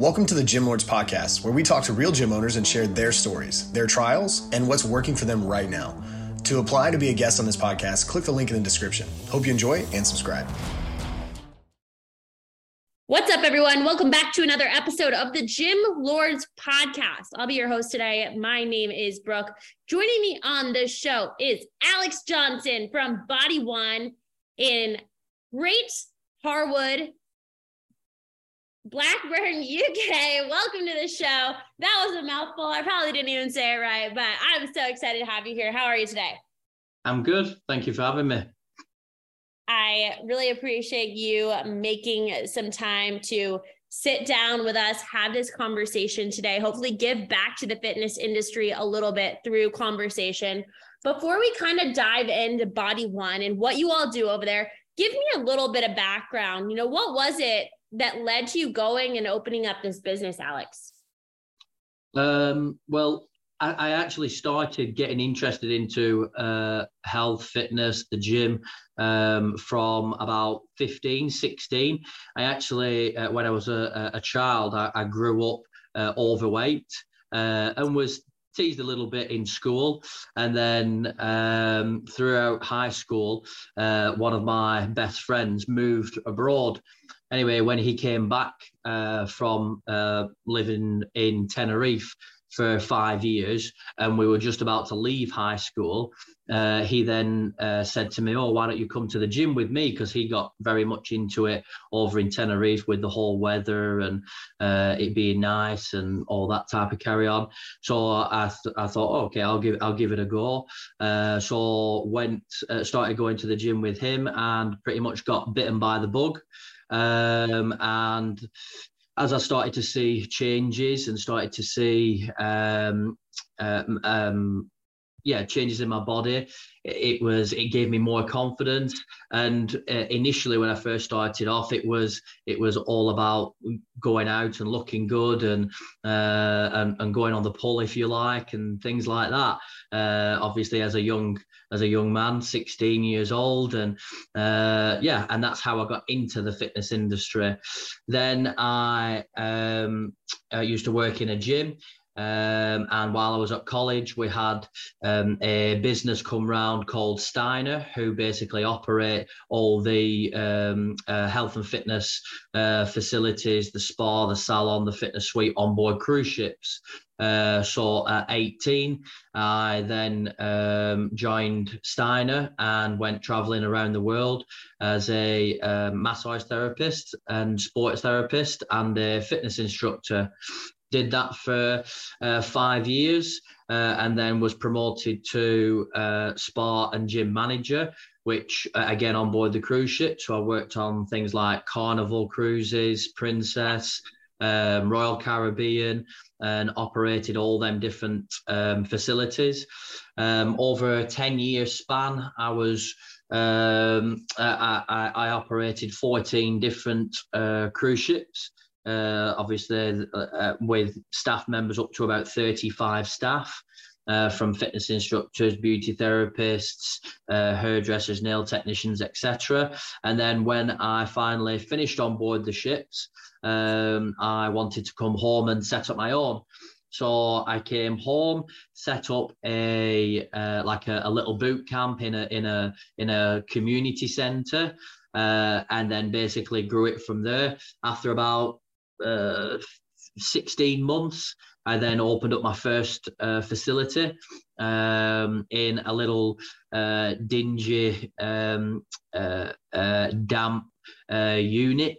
Welcome to the Gym Lords Podcast, where we talk to real gym owners and share their stories, their trials, and what's working for them right now. To apply to be a guest on this podcast, click the link in the description. Hope you enjoy and subscribe. What's up, everyone? Welcome back to another episode of the Gym Lords Podcast. I'll be your host today. My name is Brooke. Joining me on the show is Alex Johnson from Body One in Great Harwood, Blackburn, UK. Welcome to the show. That was a mouthful. I probably didn't even say it right, but I'm so excited to have you here. How are you today? I'm good. Thank you for having me. I really appreciate you making some time to sit down with us, have this conversation today, hopefully give back to the fitness industry a little bit through conversation. Before we kind of dive into Body One and what you all do over there, give me a little bit of background. You know, what was it that led to you going and opening up this business, Alex? Um, well, I, I, actually started getting interested into uh, health, fitness, the gym um, from about 15, 16. I actually, uh, when I was a, a child, I, I grew up uh, overweight uh, and was teased a little bit in school. And then um, throughout high school, uh, one of my best friends moved abroad anyway, when he came back uh, from uh, living in Tenerife for five years, and we were just about to leave high school, uh, he then uh, said to me, "Oh, why don't you come to the gym with me?" Because he got very much into it over in Tenerife with the whole weather and uh, it being nice and all that type of carry on. So I, th- I thought, oh, okay, I'll give I'll give it a go. Uh, so went started going to the gym with him and pretty much got bitten by the bug. Um, and as I started to see changes and started to see um, um, um, yeah changes in my body it was it gave me more confidence. And uh, initially when i first started off it was it was all about going out and looking good and uh, and, and going on the pull if you like and things like that. Uh, obviously as a young as a young man 16 years old and uh, yeah and that's how i got into the fitness industry then i um, I used to work in a gym um, and while I was at college, we had um, a business come round called Steiner, who basically operate all the um, uh, health and fitness uh, facilities, the spa, the salon, the fitness suite on board cruise ships. Uh, so at 18, I then um, joined Steiner and went traveling around the world as a uh, massage therapist and sports therapist and a fitness instructor. Did that for uh, five years uh, and then was promoted to uh, spa and gym manager which uh, again on board the cruise ship. So i worked on things like carnival cruises princess um, royal caribbean and operated all them different um, facilities um, over a 10 year span i was um, I, I, I, operated 14 different uh, cruise ships uh, obviously uh, uh, with staff members up to about 35 staff. Uh, from fitness instructors, beauty therapists, uh, hairdressers, nail technicians, etc. And then when I finally finished on board the ships, um, I wanted to come home and set up my own. So I came home, set up a uh, like a, a, little boot camp in a in a in a community centre, uh, and then basically grew it from there. After about uh, 16 months, I then opened up my first uh, facility um, in a little uh, dingy, um, uh, uh damp uh, unit.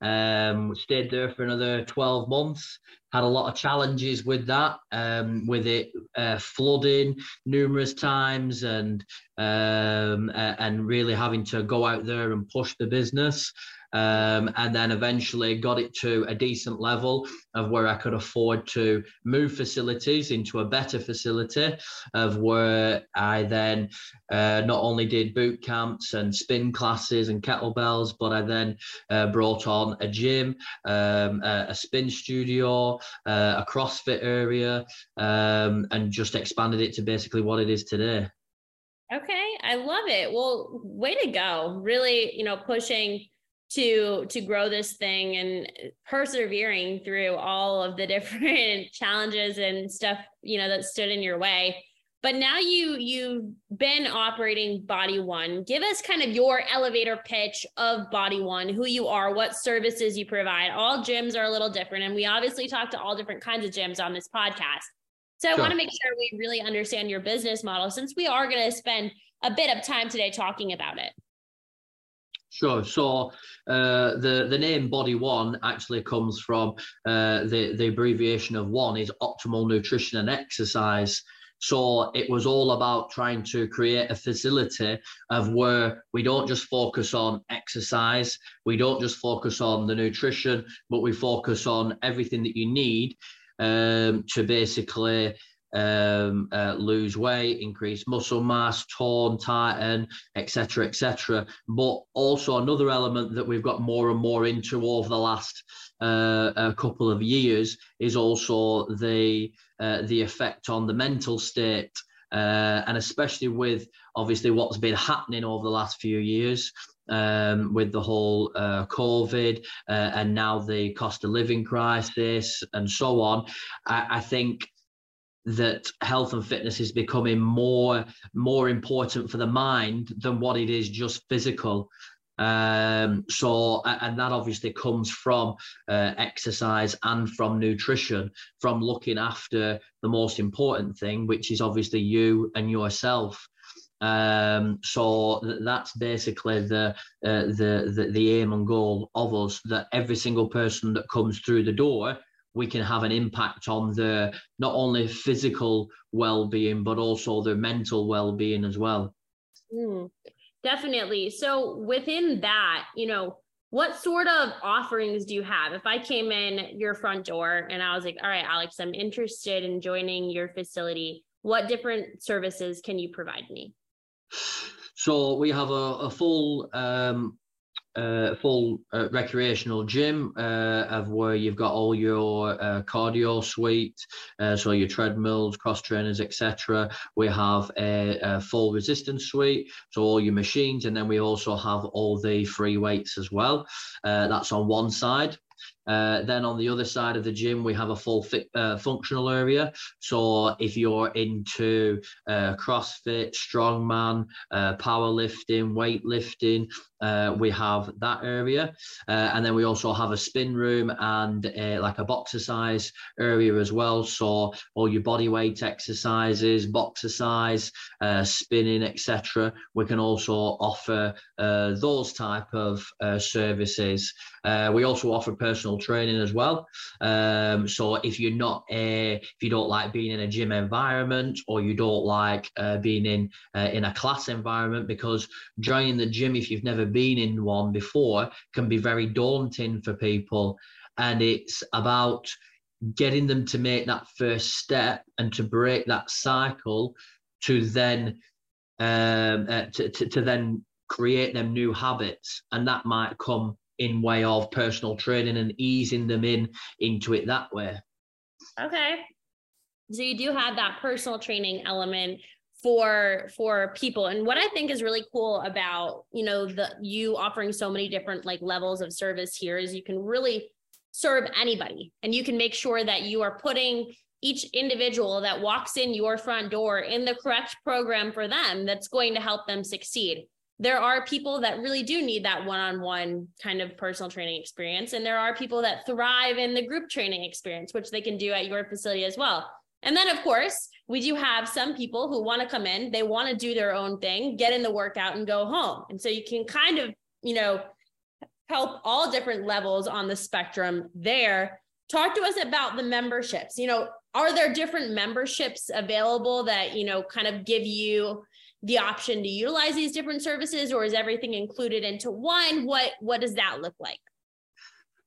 Um, stayed there for another 12 months. Had a lot of challenges with that, um, with it uh, flooding numerous times, and um, and really having to go out there and push the business um, and then eventually got it to a decent level of where I could afford to move facilities into a better facility of where I then uh, not only did boot camps and spin classes and kettlebells, but I then uh, brought on a gym, um, a, a, spin studio, uh, a CrossFit area, um, and just expanded it to basically what it is today. Okay, I love it. Well, way to go. Really, you know, pushing to to grow this thing and persevering through all of the different challenges and stuff you know that stood in your way. But now you you've been operating body one. Give us kind of your elevator pitch of body one who you are what services you provide. All gyms are a little different and we obviously talk to all different kinds of gyms on this podcast. So sure. i want to make sure we really understand your business model since we are going to spend a bit of time today talking about it Sure. So uh, the the name Body One actually comes from uh, the the abbreviation of one is optimal nutrition and exercise. So it was all about trying to create a facility of where we don't just focus on exercise, we don't just focus on the nutrition, but we focus on everything that you need um, to basically um, uh, lose weight, increase muscle mass, tone, tighten, etc., etc. But also another element that we've got more and more into over the last uh, a couple of years is also the uh, the effect on the mental state. Uh, and especially with obviously what's been happening over the last few years um, with the whole uh, COVID uh, and now the cost of living crisis and so on, I, I think that health and fitness is becoming more more important for the mind than what it is just physical um, so, and that obviously comes from uh, exercise and from nutrition, from looking after the most important thing, which is obviously you and yourself. Um, so that's basically the, uh, the, the the aim and goal of us that every single person that comes through the door we can have an impact on their not only physical well-being but also their mental well-being as well mm. Definitely. So within that, you know, what sort of offerings do you have? If I came in your front door and I was like, all right, Alex, I'm interested in joining your facility, what different services can you provide me? So we have a, a full um, uh, full uh, recreational gym uh, of where you've got all your uh, cardio suite, uh, so your treadmills, cross trainers, etc. We have a, a, full resistance suite, so all your machines, and then we also have all the free weights as well. Uh, that's on one side. Uh, then on the other side of the gym, we have a full fit, uh, functional area. So if you're into uh, CrossFit, strongman, powerlifting, weightlifting, uh, we have that area. Uh, and then we also have a spin room and like a boxercise area as well. So all your body weight exercises, boxer boxercise, spinning, etc. We can also offer those type of services. we also offer personal training as well. Um, so if you're not a, if you don't like being in a gym environment or you don't like uh, being in uh, in a class environment, because joining the gym if you've never been in one before can be very daunting for people, and it's about getting them to make that first step and to break that cycle to then um, uh, to, to, to then create them new habits and that might come in way of personal training and easing them in into it that way. Okay. So you do have that personal training element for for people. And what i think is really cool about you know the you offering so many different like levels of service here is you can really serve anybody. And you can make sure that you are putting each individual that walks in your front door in the correct program for them that's going to help them succeed. There are people that really do need that one-on-one kind of personal training experience and there are people that thrive in the group training experience which they can do at your facility as well. And then of course we do have some people who want to come in they want to do their own thing get in the workout and go home. And so you can kind of you know help all different levels on the spectrum there. Talk to us about the memberships. You know are there different memberships available that you know kind of give you the option to utilize these different services or is everything included into one? What what does that look like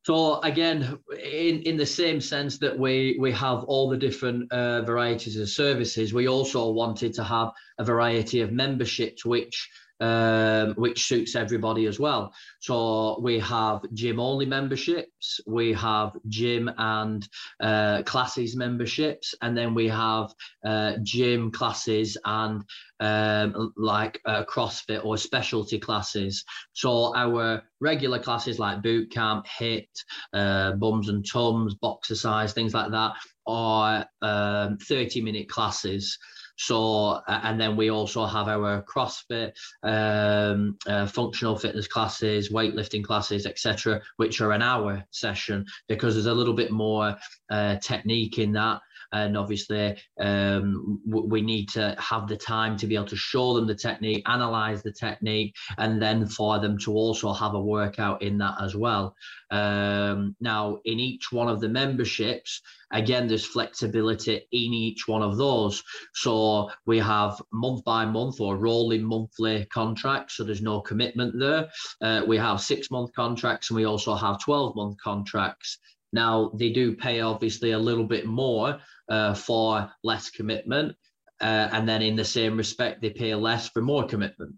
so again, in, in the same sense that we we have all the different uh, varieties of services, we also wanted to have a variety of memberships, which um, which suits everybody as well. So we have gym only memberships, we have gym and uh, classes memberships, and then we have uh, gym classes and um, like uh, CrossFit or specialty classes. So our regular classes like boot camp, HIIT, uh, bums and tums, boxercise, things like that are um, 30 minute classes. So, and then we also have our CrossFit, um, uh, functional fitness classes, weightlifting classes, etc., which are an hour session because there's a little bit more uh, technique in that and obviously um, we need to have the time to be able to show them the technique analyze the technique and then for them to also have a workout in that as well. Um, now in each one of the memberships again there's flexibility in each one of those. So we have month by month or rolling monthly contracts so there's no commitment there. Uh, we have six month contracts and we also have 12 month contracts now they do pay obviously a little bit more uh, for less commitment, uh, and then in the same respect they pay less for more commitment.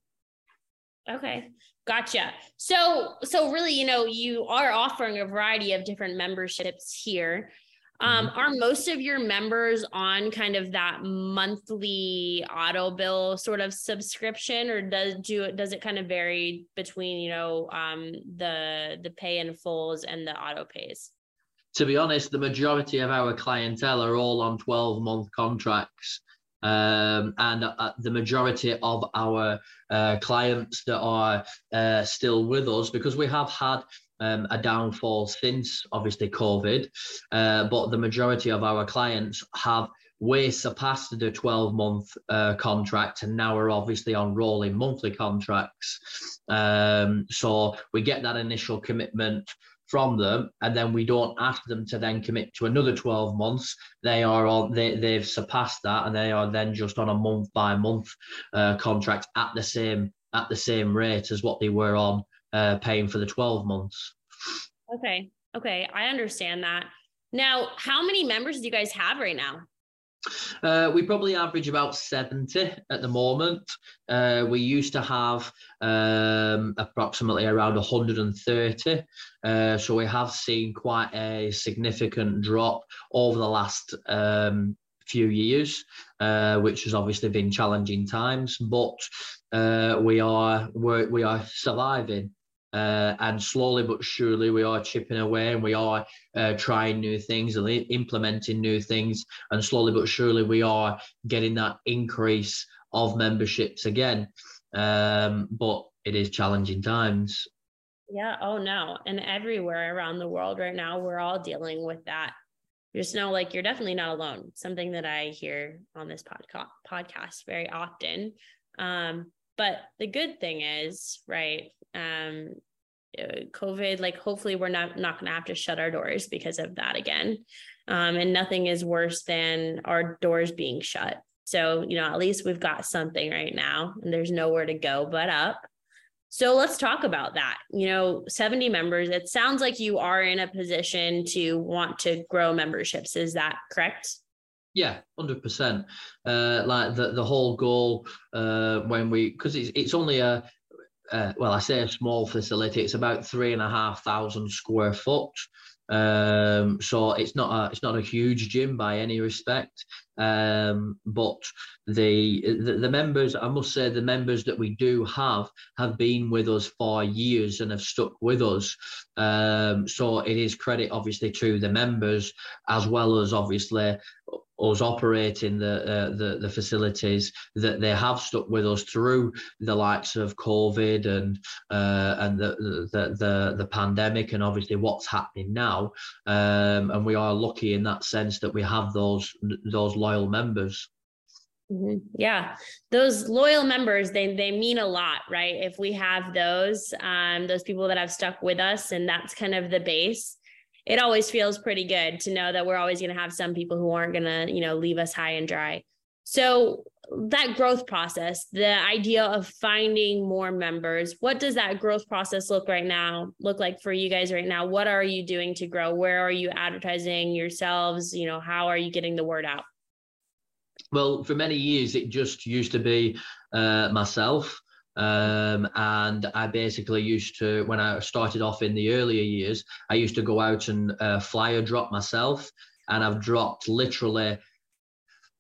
Okay, gotcha. So so really, you know, you are offering a variety of different memberships here. Um, mm-hmm. Are most of your members on kind of that monthly auto bill sort of subscription, or does do does it kind of vary between you know um, the the pay in fulls and the auto pays? To be honest, the majority of our clientele are all on 12 month contracts. Um, and uh, the majority of our uh, clients that are uh, still with us, because we have had um, a downfall since obviously COVID, uh, but the majority of our clients have way surpassed the 12 month uh, contract and now we're obviously on rolling monthly contracts. Um, so we get that initial commitment from them, and then we don't ask them to then commit to another 12 months. They are on they, they've surpassed that and they are then just on a month by month uh, contract at the same at the same rate as what they were on uh, paying for the 12 months. Okay. Okay. I understand that. Now, how many members do you guys have right now? Uh, we probably average about 70 at the moment. Uh, we used to have um, approximately around 130. Uh, so we have seen quite a significant drop over the last um, few years, uh, which has obviously been challenging times, but uh, we are we are surviving. Uh, and slowly but surely, we are chipping away and we are uh, trying new things and implementing new things. And slowly but surely, we are getting that increase of memberships again. Um, but it is challenging times. Yeah. Oh, no. And everywhere around the world right now, we're all dealing with that. Just know, like, you're definitely not alone. Something that I hear on this podcast podcast very often. Um, but the good thing is, right? Um, uh, COVID, like hopefully we're not not going to have to shut our doors because of that again. Um, and nothing is worse than our doors being shut. So you know, at least we've got something right now, and there's nowhere to go but up. So let's talk about that. You know, 70 members. It sounds like you are in a position to want to grow memberships. Is that correct? Yeah, hundred. Uh, like the the whole goal uh, when we because it's it's only a uh, well, I say a small facility. It's about three and a half thousand square foot. Um, so it's not a it's not a huge gym by any respect. Um, but the, the the members, I must say, the members that we do have have been with us for years and have stuck with us. Um, so it is credit, obviously, to the members as well as obviously us operating the, uh, the the facilities that they have stuck with us through the likes of COVID and uh, and the, the the the pandemic and obviously what's happening now. Um, and we are lucky in that sense that we have those those loyal members. Mm-hmm. Yeah, those loyal members they they mean a lot, right? If we have those um, those people that have stuck with us, and that's kind of the base it always feels pretty good to know that we're always going to have some people who aren't going to, you know, leave us high and dry. So that growth process, the idea of finding more members, what does that growth process look right now look like for you guys right now? What are you doing to grow? Where are you advertising yourselves? You know, how are you getting the word out? Well, for many years, it just used to be uh, myself Um, and I basically used to, when I started off in the earlier years, I used to go out and uh, flyer drop myself. And I've dropped literally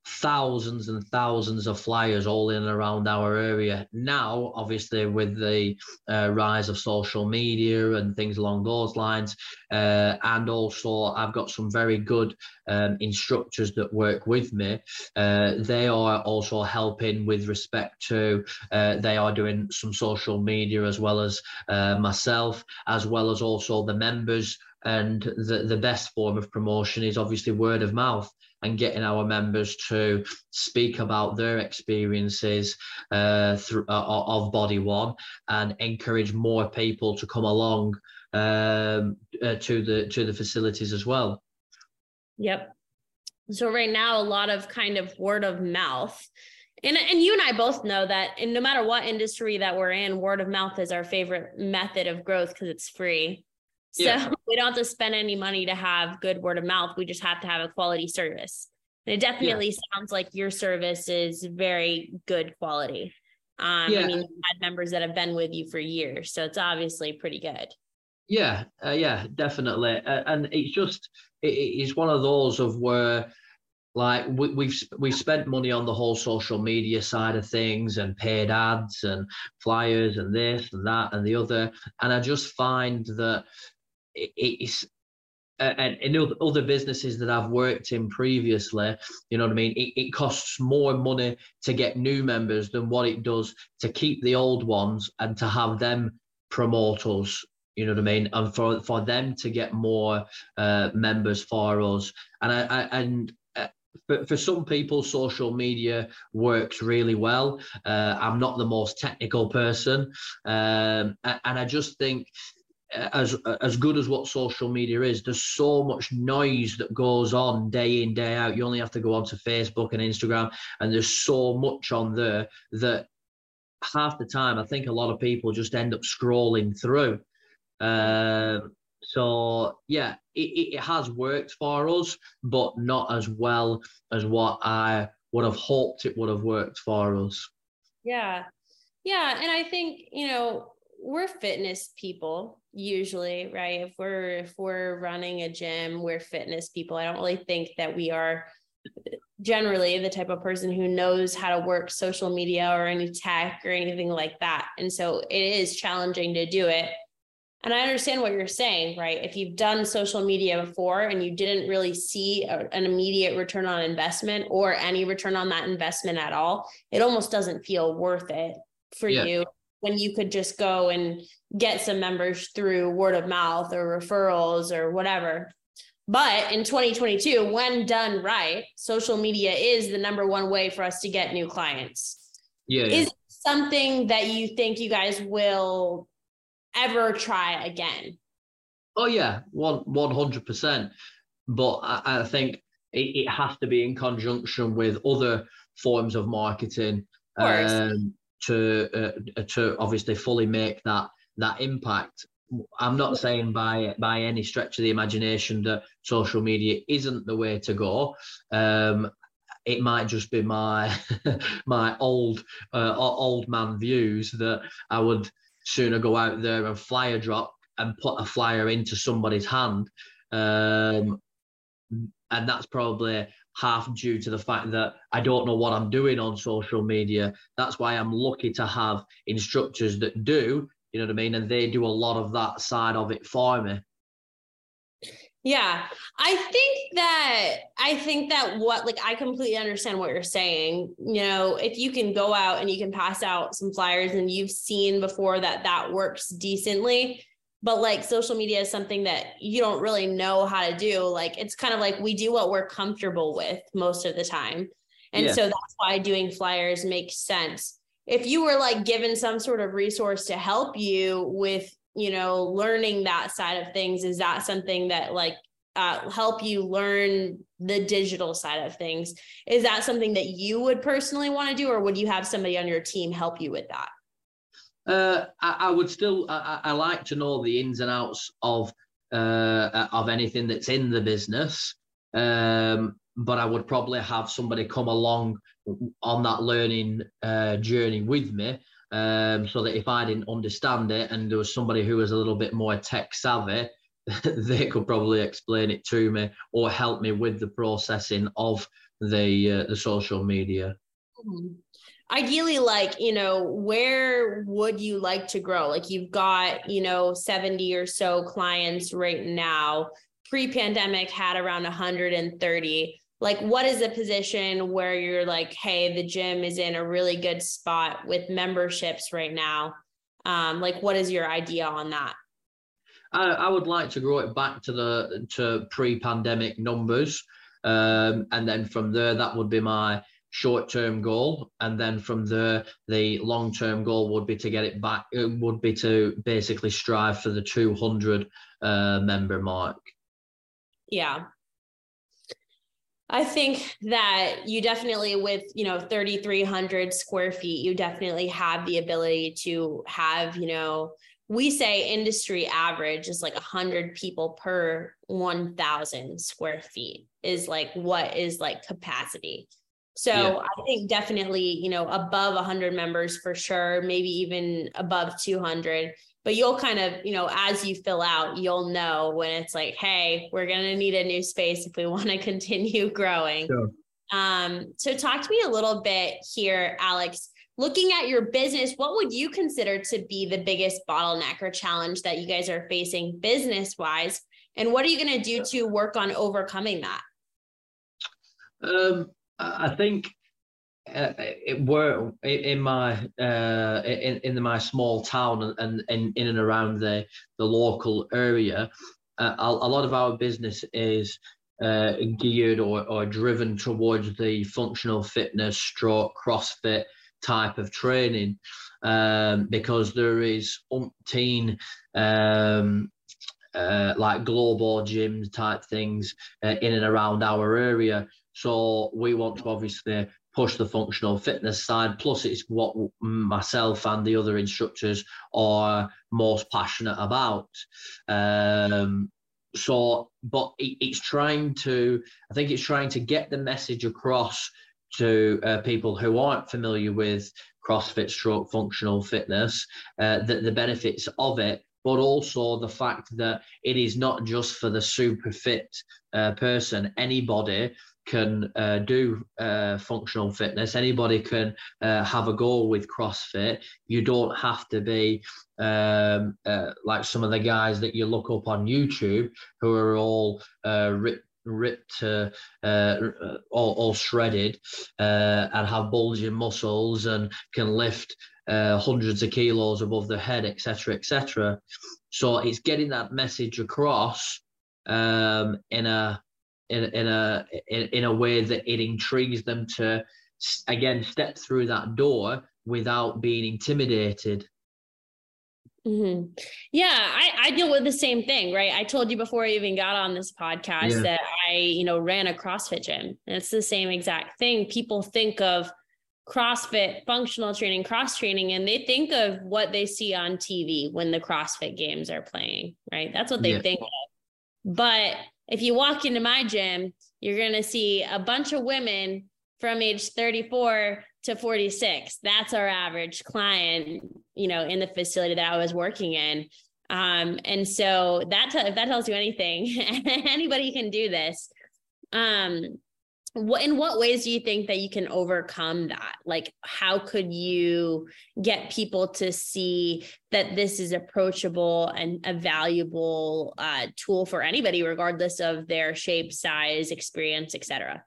thousands and thousands of flyers all in and around our area. Now, obviously, with the uh, rise of social media and things along those lines, uh, and also I've got some very good um, instructors that work with me. Uh, they are also helping with respect to uh, they are doing some social media as well as uh, myself, as well as also the members. And the, the best form of promotion is obviously word of mouth and getting our members to speak about their experiences uh, through, uh, of Body One and encourage more people to come along um, uh, to the to the facilities as well. Yep. So right now, a lot of kind of word of mouth. And, and you and I both know that and no matter what industry that we're in, word of mouth is our favorite method of growth because it's free. So yeah. we don't have to spend any money to have good word of mouth. We just have to have a quality service. And it definitely yeah. sounds like your service is very good quality. Um, yeah. I mean, you've had members that have been with you for years, so it's obviously pretty good. Yeah, uh, yeah, definitely. Uh, and it's just, it, it's one of those of where, like we, we've we've spent money on the whole social media side of things and paid ads and flyers and this and that and the other and i just find that it's and in other businesses that I've worked in previously, you know what I mean? It, it, costs more money to get new members than what it does to keep the old ones and to have them promote us. You know what I mean? And for for them to get more uh, members for us, and I, I and uh, for, for some people, social media works really well. Uh, I'm not the most technical person, um, and I just think as as good as what social media is, there's so much noise that goes on day in day out. You only have to go onto Facebook and Instagram, and there's so much on there that half the time I think a lot of people just end up scrolling through. Uh, so yeah, it, it has worked for us, but not as well as what I would have hoped it would have worked for us. Yeah. Yeah. And I think, you know, we're fitness people usually right? If we're if we're running a gym we're fitness people. I don't really think that we are generally the type of person who knows how to work social media or any tech or anything like that. And so it is challenging to do it. And i understand what you're saying right? If you've done social media before and you didn't really see a, an immediate return on investment or any return on that investment at all it almost doesn't feel worth it for yeah. you when you could just go and get some members through word of mouth or referrals or whatever. But in 2022, when done right, social media is the number one way for us to get new clients. Yeah. Is something that you think you guys will ever try again? Oh yeah, one one hundred percent. But I, I think it, it, has to be in conjunction with other forms of marketing. Of um, to uh, to obviously fully make that that impact. I'm not saying by by any stretch of the imagination that social media isn't the way to go. Um, it might just be my my old uh, old man views that I would sooner go out there and flyer drop and put a flyer into somebody's hand. Um, and that's probably half due to the fact that I don't know what I'm doing on social media. That's why I'm lucky to have instructors that do, you know what I mean? And they do a lot of that side of it for me. Yeah, I think that I think that what like I completely understand what you're saying. You know, if you can go out and you can pass out some flyers and you've seen before that that works decently, but like social media is something that you don't really know how to do. Like it's kind of like we do what we're comfortable with most of the time. And yeah. so that's why doing flyers makes sense. If you were like given some sort of resource to help you with you know learning that side of things is that something that like uh, help you learn the digital side of things? Is that something that you would personally want to do or would you have somebody on your team help you with that uh, I, I, would still. I, I, like to know the ins and outs of uh, of anything that's in the business. Um, but I would probably have somebody come along on that learning uh, journey with me um, so that if I didn't understand it and there was somebody who was a little bit more tech savvy, they could probably explain it to me or help me with the processing of the uh, the social media. Mm-hmm. Ideally, like you know, where would you like to grow? Like you've got you know seventy or so clients right now. Pre-pandemic had around 130 like what is a position where you're like hey the gym is in a really good spot with memberships right now um, like what is your idea on that I, I would like to grow it back to the to pre-pandemic numbers um, and then from there that would be my short-term goal and then from there the long-term goal would be to get it back it would be to basically strive for the 200 uh, member mark yeah I think that you definitely, with you know, 3,300 square feet, you definitely have the ability to have, you know, we say industry average is like 100 people per 1,000 square feet is like what is like capacity. So yeah. I think definitely, you know, above 100 members for sure, maybe even above 200 but you'll kind of, you know, as you fill out, you'll know when it's like, hey, we're going to need a new space if we want to continue growing. Sure. Um, so talk to me a little bit here, Alex. Looking at your business, what would you consider to be the biggest bottleneck or challenge that you guys are facing business wise? And what are you going to do to work on overcoming that? Um, I think uh, it were in my uh, in in my small town and, in, in and around the the local area, uh, a, a, lot of our business is uh, geared or, or driven towards the functional fitness, stroke, CrossFit type of training, um, because there is umpteen um, uh, like global gyms type things uh, in and around our area. So we want to obviously push the functional fitness side. Plus, it's what myself and the other instructors are most passionate about. Um, so, but it, it's trying to, I think it's trying to get the message across to uh, people who aren't familiar with CrossFit stroke functional fitness, uh, that the benefits of it, but also the fact that it is not just for the super fit uh, person. Anybody can uh, do uh, functional fitness. Anybody can uh, have a goal with CrossFit. You don't have to be um, uh, like some of the guys that you look up on YouTube who are all uh, ripped ripped uh, all, all, shredded and have bulging muscles and can lift hundreds of kilos above their head etc etc so it's getting that message across um, in a in, in a in, in a way that it intrigues them to again step through that door without being intimidated Mm-hmm. Yeah, I, I deal with the same thing, right? I told you before I even got on this podcast yeah. that I, you know, ran a CrossFit gym. And it's the same exact thing. People think of CrossFit, functional training, cross training, and they think of what they see on TV when the CrossFit games are playing, right? That's what they yeah. think of. But if you walk into my gym, you're going to see a bunch of women from age 34 to 46. That's our average client, you know, in the facility that I was working in. Um, and so that, t- if that tells you anything, anybody can do this. Um, what in what ways do you think that you can overcome that? Like how could you get people to see that this is approachable and a valuable uh, tool for anybody regardless of their shape size experience etc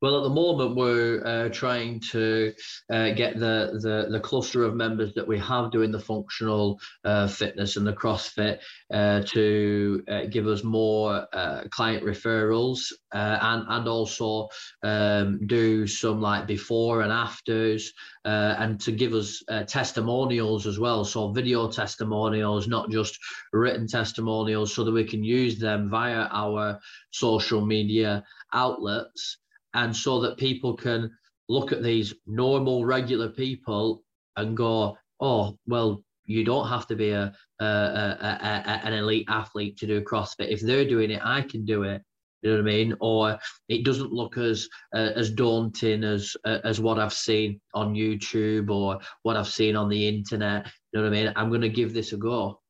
well, at the moment, we're uh, trying to uh, get the, the, the cluster of members that we have doing the functional uh, fitness and the CrossFit uh, to uh, give us more uh, client referrals and and also um, do some like before and afters and to give us testimonials as well. So video testimonials, not just written testimonials, so that we can use them via our social media outlets and so that people can look at these normal, regular people and go, oh, well, you don't have to be a, a, a, a, an elite athlete to do CrossFit. If they're doing it, I can do it. You know what I mean? Or it doesn't look as uh, as daunting as uh, as what I've seen on YouTube or what I've seen on the internet. You know what I mean? I'm going to give this a go.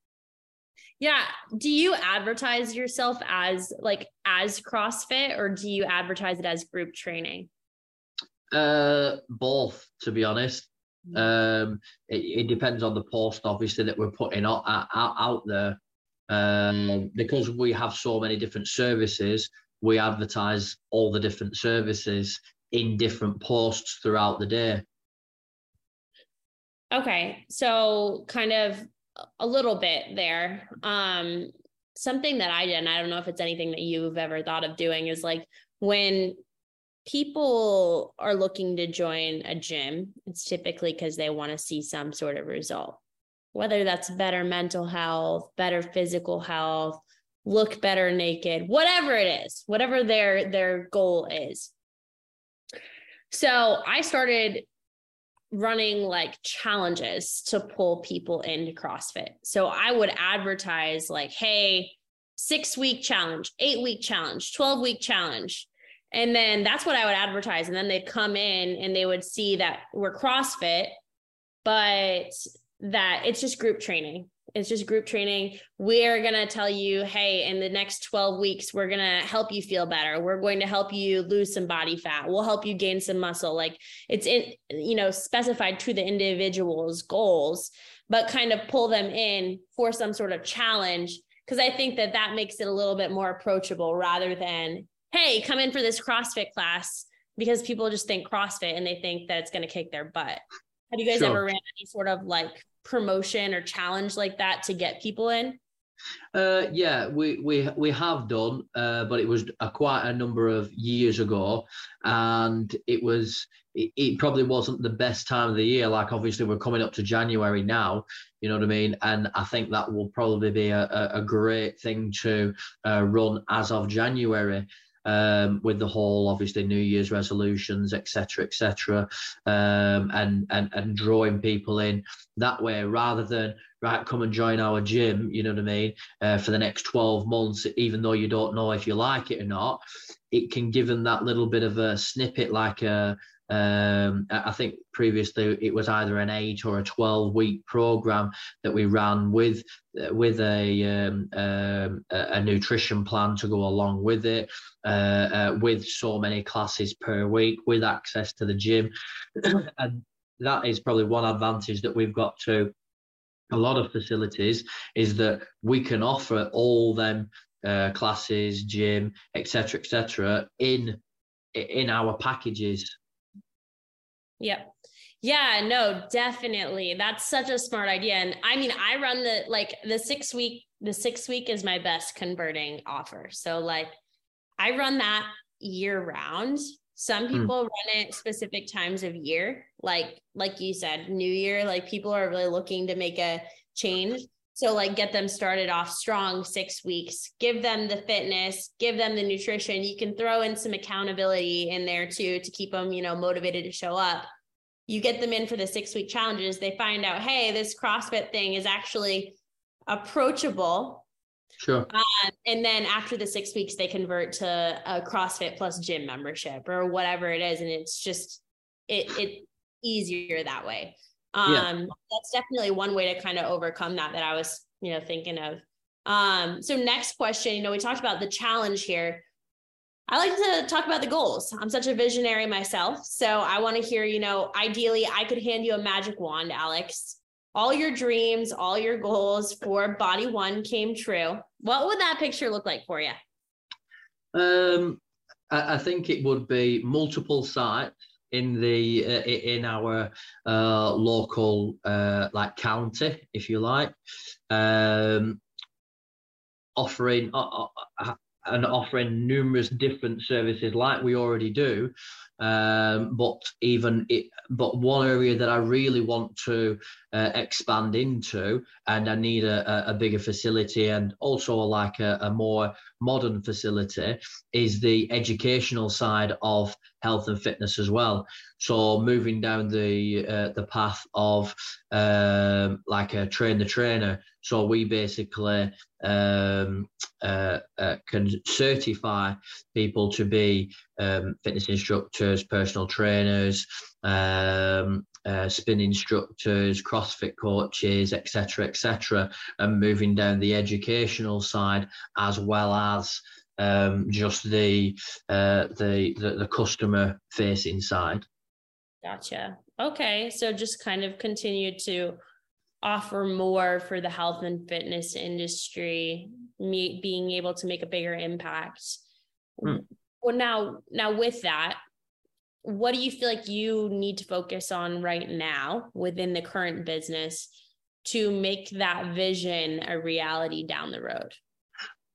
Yeah. Do you advertise yourself as like as CrossFit or do you advertise it as group training? Uh, both, to be honest. Mm. Um, it, it depends on the post, obviously, that we're putting out, out, out there. Um, because we have so many different services, we advertise all the different services in different posts throughout the day. Okay, so kind of a little bit there. Um, something that I did, and I don't know if it's anything that you've ever thought of doing, is like when people are looking to join a gym, it's typically because they want to see some sort of result whether that's better mental health, better physical health, look better naked, whatever it is, whatever their their goal is. So I started running like challenges to pull people into CrossFit. So I would advertise like, hey, six week challenge, eight week challenge, 12 week challenge. And then that's what I would advertise. And then they'd come in and they would see that we're CrossFit, but that it's just group training. It's just group training. We're going to tell you, hey, in the next 12 weeks, we're going to help you feel better. We're going to help you lose some body fat. We'll help you gain some muscle. Like it's in, you know, specified to the individual's goals, but kind of pull them in for some sort of challenge. Cause I think that that makes it a little bit more approachable rather than, hey, come in for this CrossFit class because people just think CrossFit and they think that it's going to kick their butt. Have you guys sure. ever ran any sort of like promotion or challenge like that to get people in? Uh, yeah, we we we have done, uh, but it was a, quite a number of years ago, and it was it, it, probably wasn't the best time of the year. Like obviously we're coming up to January now, you know what I mean, and I think that will probably be a, a, great thing to uh, run as of January um, with the whole obviously New Year's resolutions, etc., etc., um, and and and drawing people in that way rather than right come and join our gym. You know what I mean? Uh, for the next twelve months, even though you don't know if you like it or not, it can give them that little bit of a snippet, like a um, I think previously it was either an eight or a 12 week program that we ran with with a um, um, a nutrition plan to go along with it, uh, uh, with so many classes per week, with access to the gym, and that is probably one advantage that we've got to a lot of facilities is that we can offer all them uh, classes, gym, etc., etc., in in our packages Yep. Yeah, no, definitely. That's such a smart idea. And I mean, I run the like the six week, the six week is my best converting offer. So like I run that year round. Some hmm. people mm. run it specific times of year, like like you said, New Year, like people are really looking to make a change. So like get them started off strong 6 weeks, give them the fitness, give them the nutrition. You can throw in some accountability in there too to keep them, you know, motivated to show up. You get them in for the 6 week challenges, they find out, "Hey, this CrossFit thing is actually approachable." Sure. Um, and then after the 6 weeks they convert to a CrossFit plus gym membership or whatever it is and it's just it it easier that way. Um, yeah. that's definitely one way to kind of overcome that that I was, you know, thinking of. Um, so next question, you know, we talked about the challenge here. I like to talk about the goals. I'm such a visionary myself. So I want to hear, you know, ideally I could hand you a magic wand, Alex. All your dreams, all your goals for Body One came true. What would that picture look like for you? Um, I, I think it would be multiple sites in the uh, in our uh, local uh, like county, if you like, um, offering uh, uh, and offering numerous different services like we already do. Um, but even it, but one area that I really want to uh, expand into, and I need a, a, bigger facility and also like a, a more modern facility is the educational side of health and fitness as well. So moving down the uh, the path of um, like a train the trainer. So we basically um, uh, uh, can certify people to be um, fitness instructors, personal trainers, um, uh, spin instructors, CrossFit coaches, etc., etc., and moving down the educational side as well as um, just the, uh, the, the the customer facing side. Gotcha. Okay, so just kind of continue to offer more for the health and fitness industry, me being able to make a bigger impact. Hmm. Well, now, now with that, what do you feel like you need to focus on right now within the current business to make that vision a reality down the road?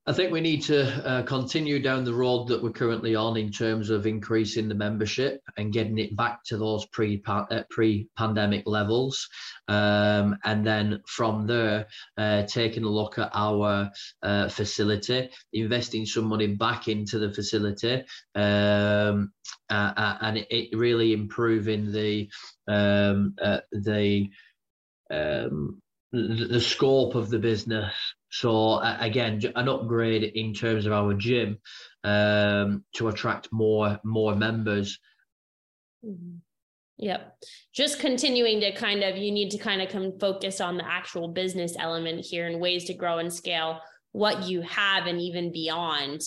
I think we need to uh, continue down the road that we're currently on in terms of increasing the membership and getting it back to those pre uh, pre pandemic levels, um, and then from there uh, taking a look at our uh, facility, investing some money back into the facility, um, uh, uh, and it really improving the um, the um, the scope of the business so again, an upgrade in terms of our gym um, to attract more more members. Mm-hmm. Yep. Just continuing to kind of, you need to kind of come focus on the actual business element here and ways to grow and scale what you have and even beyond,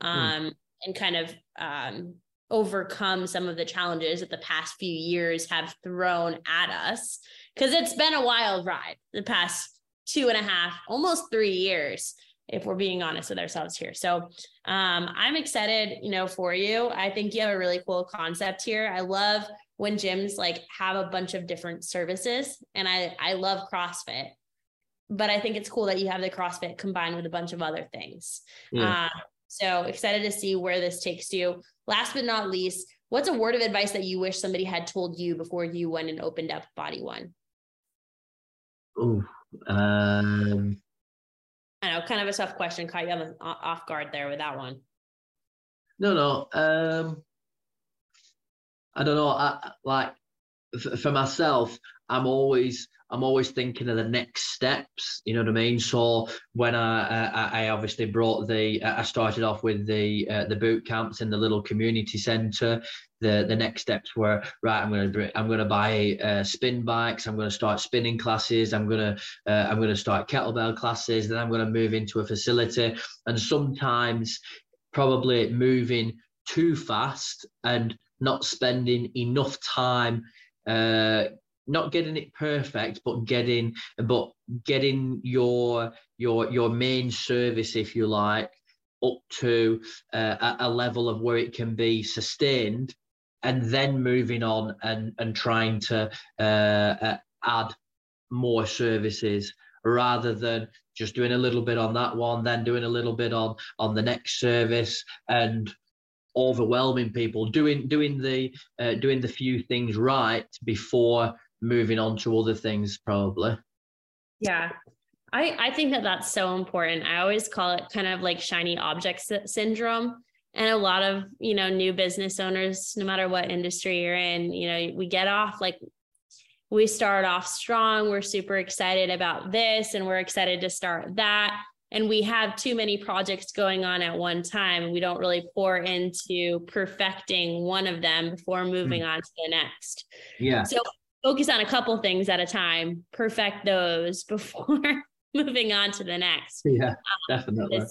um, mm. and kind of um, overcome some of the challenges that the past few years have thrown at us. Because it's been a wild ride the past two and a half, almost three years, if we're being honest with ourselves here. So um, I'm excited, you know, for you. I think you have a really cool concept here. I love when gyms like have a bunch of different services, and I I love CrossFit, but I think it's cool that you have the CrossFit combined with a bunch of other things. Yeah. Uh, so excited to see where this takes you. Last but not least, what's a word of advice that you wish somebody had told you before you went and opened up Body One? Oh, um, I know, kind of a tough question. Caught you off guard there with that one. No, no. Um, I don't know. I, like for myself, I'm always I'm always thinking of the next steps. You know what I mean? So when I I, I obviously brought the I started off with the uh, the boot camps in the little community centre. The the next steps were right. I'm gonna I'm gonna buy uh, spin bikes. I'm gonna start spinning classes. I'm gonna uh, I'm gonna start kettlebell classes. Then I'm gonna move into a facility. And sometimes probably moving too fast and not spending enough time uh, not getting it perfect, but getting but getting your your your main service, if you like, up to uh, a level of where it can be sustained, and then moving on and and trying to uh, uh, add more services rather than just doing a little bit on that one, then doing a little bit on on the next service and overwhelming people doing doing the uh, doing the few things right before moving on to other things probably. Yeah. I i think that that's so important. I always call it kind of like shiny object syndrome and a lot of you know new business owners no matter what industry you're in you know we get off like we start off strong we're super excited about this and we're excited to start that. And we have too many projects going on at one time. We don't really pour into perfecting one of them before moving mm. on to the next. Yeah. So focus on a couple things at a time. Perfect those before moving on to the next. Yeah um, definitely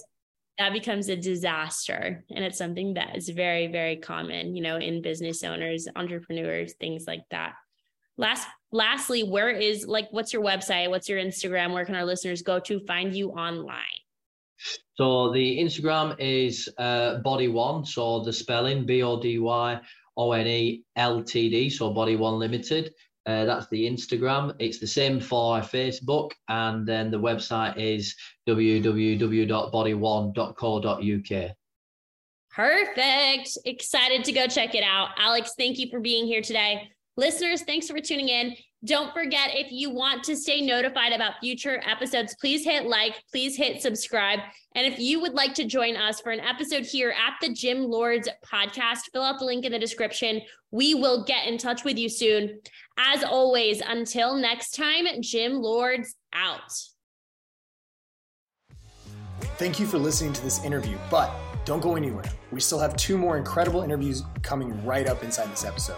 that becomes a disaster. And it's something that is very very common you know in business owners entrepreneurs things like that. Last lastly where is like what's your website? What's your instagram? Where can our listeners go to find you online? So the instagram is uh, body one. So the spelling b-o-d-y o-n-e l-t-d so body one limited uh, that's the Instagram. It's the same for Facebook, and then the website is www.body1.co.uk. Perfect. Excited to go check it out. Alex, thank you for being here today. Listeners, thanks for tuning in. Don't forget, if you want to stay notified about future episodes, please hit like, please hit subscribe. And if you would like to join us for an episode here at the Gym Lords podcast, fill out the link in the description. We will get in touch with you soon. As always, until next time, Gym Lords out. Thank you for listening to this interview, but don't go anywhere. We still have two more incredible interviews coming right up inside this episode.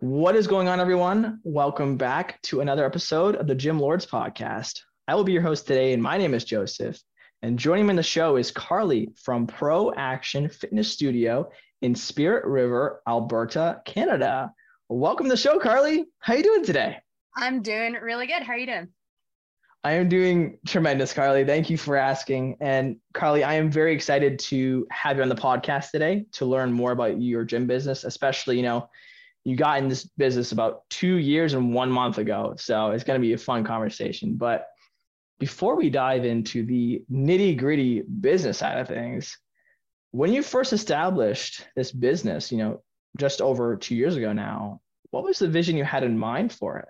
What is going on, everyone? Welcome back to another episode of the Gym Lords podcast. I will be your host today, and my name is Joseph. And joining me in the show is Carly from Pro Action Fitness Studio in Spirit River, Alberta, Canada. Welcome to the show, Carly. How are you doing today? I'm doing really good. How are you doing? I am doing tremendous, Carly. Thank you for asking. And Carly, I am very excited to have you on the podcast today to learn more about your gym business, especially, you know, you got in this business about two years and one month ago. So it's going to be a fun conversation. But before we dive into the nitty gritty business side of things, when you first established this business, you know, just over two years ago now, what was the vision you had in mind for it?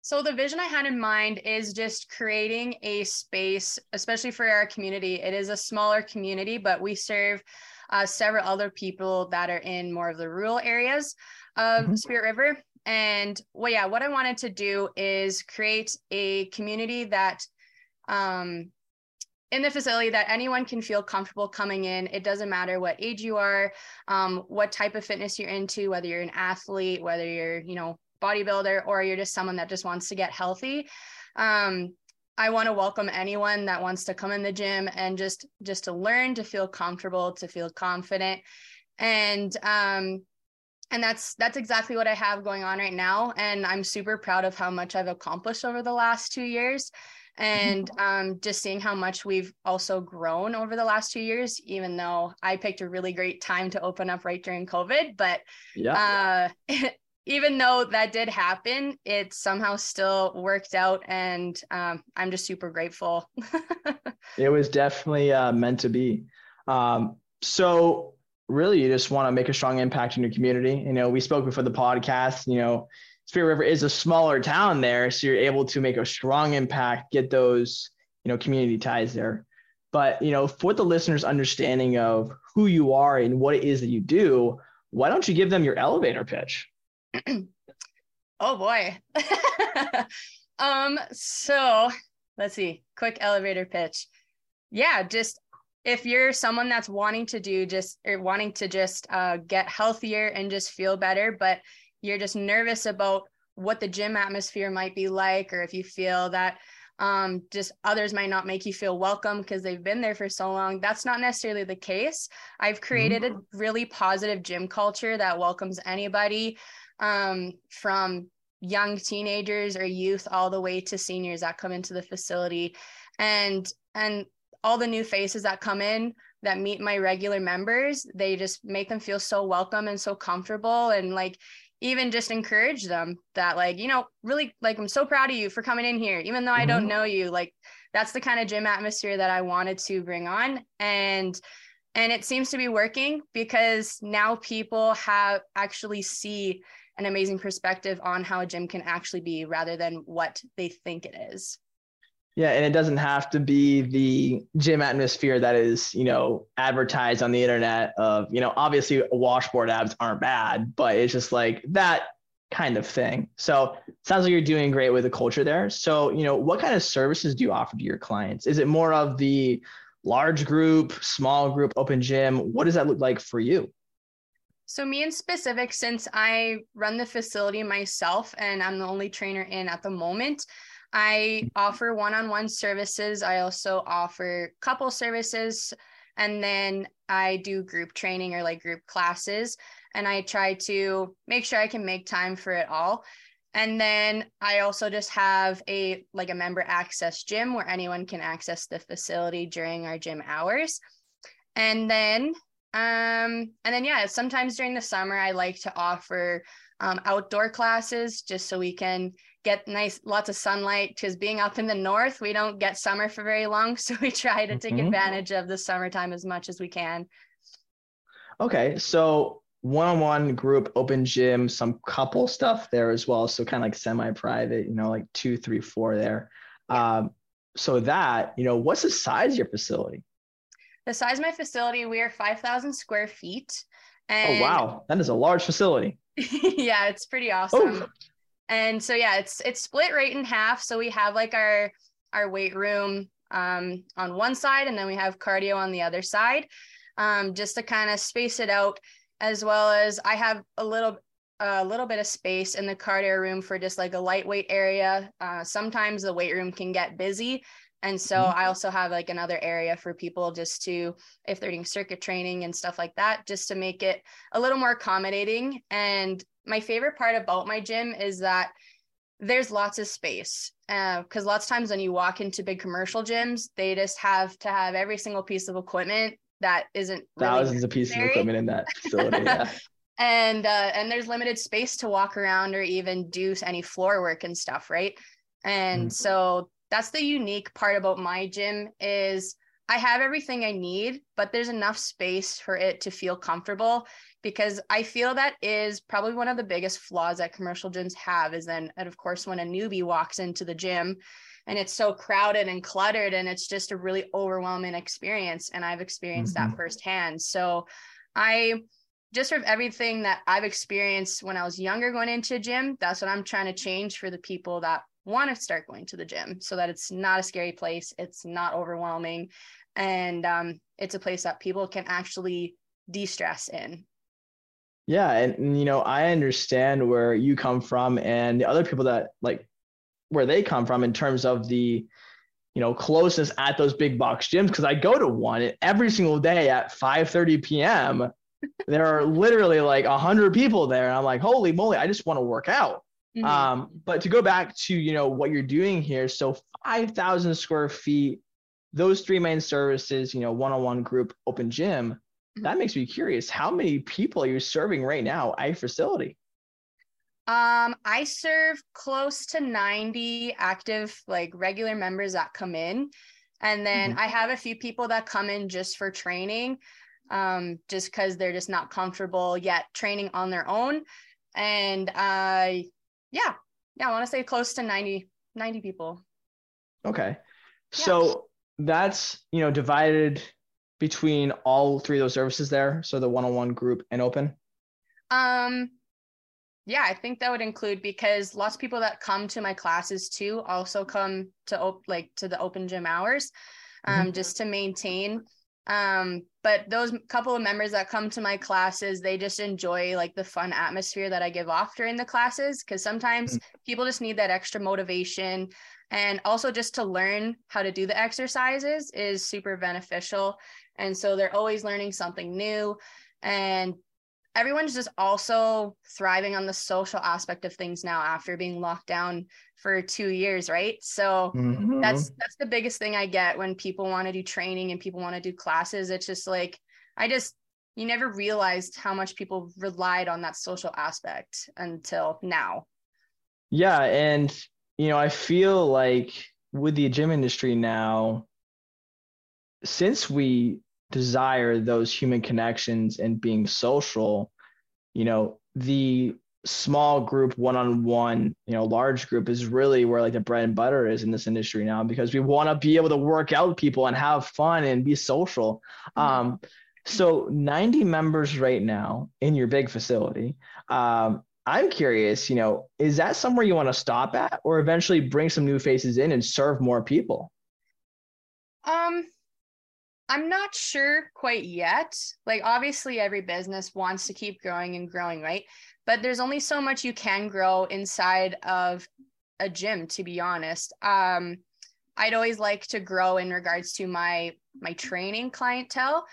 So the vision I had in mind is just creating a space, especially for our community. It is a smaller community, but we serve uh, several other people that are in more of the rural areas of mm-hmm. Spirit River. And well, yeah, what I wanted to do is create a community that um, in the facility that anyone can feel comfortable coming in. It doesn't matter what age you are, um, what type of fitness you're into, whether you're an athlete, whether you're, you know, bodybuilder, or you're just someone that just wants to get healthy. Um, I want to welcome anyone that wants to come in the gym and just just to learn, to feel comfortable, to feel confident, and um, and that's that's exactly what I have going on right now. And I'm super proud of how much I've accomplished over the last two years, and um, just seeing how much we've also grown over the last two years. Even though I picked a really great time to open up right during COVID, but yeah. Uh, even though that did happen, it somehow still worked out, and um, I'm just super grateful. it was definitely uh, meant to be. Um, so, really, you just want to make a strong impact in your community. You know, we spoke before the podcast. You know, Spirit River is a smaller town there, so you're able to make a strong impact, get those you know community ties there. But you know, for the listeners' understanding of who you are and what it is that you do, why don't you give them your elevator pitch? oh boy. um, so let's see, quick elevator pitch. Yeah, just if you're someone that's wanting to do just or wanting to just uh, get healthier and just feel better, but you're just nervous about what the gym atmosphere might be like, or if you feel that um, just others might not make you feel welcome because they've been there for so long. That's not necessarily the case. I've created mm-hmm. a really positive gym culture that welcomes anybody um, from young teenagers or youth all the way to seniors that come into the facility. And and all the new faces that come in that meet my regular members they just make them feel so welcome and so comfortable and like even just encourage them that like you know really like i'm so proud of you for coming in here even though i don't mm-hmm. know you. Like that's the kind of gym atmosphere that i wanted to bring on. And and it seems to be working because now people have actually see an amazing perspective on how a gym can actually be rather than what they think it is. Yeah, and it doesn't have to be the gym atmosphere that is, you know, advertised on the internet of, you know, obviously washboard abs aren't bad, but it's just like that kind of thing. So sounds like you're doing great with the culture there. So, you know, what kind of services do you offer to your clients? Is it more of the large group, small group, open gym? What does that look like for you? So, me in specific, since I run the facility myself and I'm the only trainer in at the moment, I mm-hmm. offer one on one services. I also offer couple services. And then I do group training or like group classes. And I try to make sure I can make time for it all. And then I also just have a like a member access gym where anyone can access the facility during our gym hours. And then um and then yeah, sometimes during the summer I like to offer um, outdoor classes just so we can get nice lots of sunlight because being up in the north we don't get summer for very long. So we try to take mm-hmm. advantage of the summertime as much as we can. Okay so one-on-one group open gym some couple stuff there as well. So kind of like semi-private you know like two three four there. Um, so that you know what's the size of your facility the size of my facility we are 5000 square feet. Oh, and oh wow. That is a large facility. Yeah it's pretty awesome. And so yeah it's it's split right in half. So we have like our our weight room um, on one side and then we have cardio on the other side. Um, just to kind of space it out as well as I have a little a little bit of space in the cardio room for just like a lightweight area. Uh, sometimes the weight room can get busy. And so mm-hmm. I also have like another area for people just to, if they're doing circuit training and stuff like that, just to make it a little more accommodating. And my favorite part about my gym is that there's lots of space because uh, lots of times when you walk into big commercial gyms, they just have to have every single piece of equipment that isn't really thousands of pieces of equipment in that facility. Yeah. and uh, and there's limited space to walk around or even do any floor work and stuff, right? And mm. so that's the unique part about my gym is I have everything I need, but there's enough space for it to feel comfortable because I feel that is probably one of the biggest flaws that commercial gyms have is then and of course when a newbie walks into the gym and it's so crowded and cluttered and it's just a really overwhelming experience and i've experienced mm-hmm. that firsthand so i just from everything that i've experienced when i was younger going into a gym that's what i'm trying to change for the people that want to start going to the gym so that it's not a scary place it's not overwhelming and um, it's a place that people can actually de-stress in yeah and you know i understand where you come from and the other people that like where they come from in terms of the you know closeness at those big box gyms because I go to one every single day at 5:30 p.m. there are literally like 100 people there and I'm like holy moly I just want to work out. Mm-hmm. Um, but to go back to you know what you're doing here so 5,000 square feet those three main services you know one-on-one group open gym mm-hmm. that makes me curious how many people are you serving right now at your facility um, I serve close to 90 active, like regular members that come in. And then mm-hmm. I have a few people that come in just for training, um, just because they're just not comfortable yet training on their own. And uh, yeah, yeah, I want to say close to 90, 90 people. Okay. Yeah. So that's, you know, divided between all three of those services there. So the one-on-one group and open. Um, yeah, I think that would include because lots of people that come to my classes too also come to op- like to the open gym hours, um, mm-hmm. just to maintain. Um, but those couple of members that come to my classes, they just enjoy like the fun atmosphere that I give off during the classes because sometimes mm-hmm. people just need that extra motivation and also just to learn how to do the exercises is super beneficial. And so they're always learning something new and everyone's just also thriving on the social aspect of things now after being locked down for two years right? So mm-hmm. that's that's the biggest thing i get when people want to do training and people want to do classes. It's just like i just you never realized how much people relied on that social aspect until now. Yeah and you know i feel like with the gym industry now since we desire those human connections and being social, you know, the small group one-on-one you know large group is really where like the bread and butter is in this industry now because we want to be able to work out people and have fun and be social mm-hmm. um so 90 members right now in your big facility um i'm curious you know is that somewhere you want to stop at or eventually bring some new faces in and serve more people um I'm not sure quite yet. Like, obviously, every business wants to keep growing and growing, right? But there's only so much you can grow inside of a gym, to be honest. Um, I'd always like to grow in regards to my my training clientele,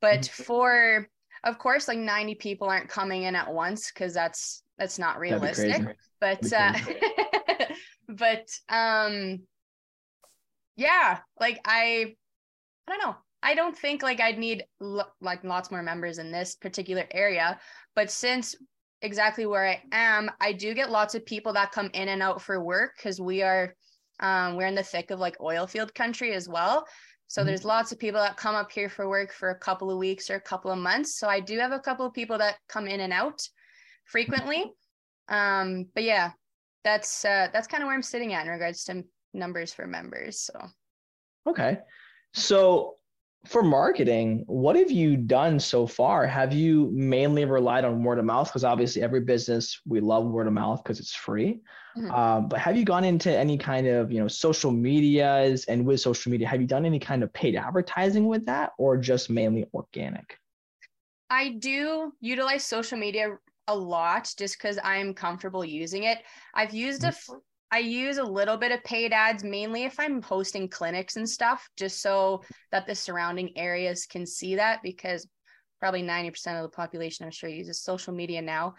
but mm-hmm. for of course, like 90 people aren't coming in at once because that's that's not realistic. But uh, but um, yeah, like I, I don't know. I don't think like I'd need lo- like lots more members in this particular area, but since exactly where I am, I do get lots of people that come in and out for work because we are um, we're in the thick of like oil field country as well. So mm-hmm. there's lots of people that come up here for work for a couple of weeks or a couple of months. So I do have a couple of people that come in and out frequently. Um, but yeah, that's uh, that's kind of where I'm sitting at in regards to numbers for members. So okay, so for marketing, what have you done so far? Have you mainly relied on word of mouth? Because obviously, every business we love word of mouth because it's free. Mm-hmm. Um, but have you gone into any kind of you know social medias and with social media, have you done any kind of paid advertising with that, or just mainly organic? I do utilize social media a lot just because I'm comfortable using it. I've used mm-hmm. a I use a little bit of paid ads mainly if I'm hosting clinics and stuff, just so that the surrounding areas can see that because probably 90% of the population I'm sure uses social media now.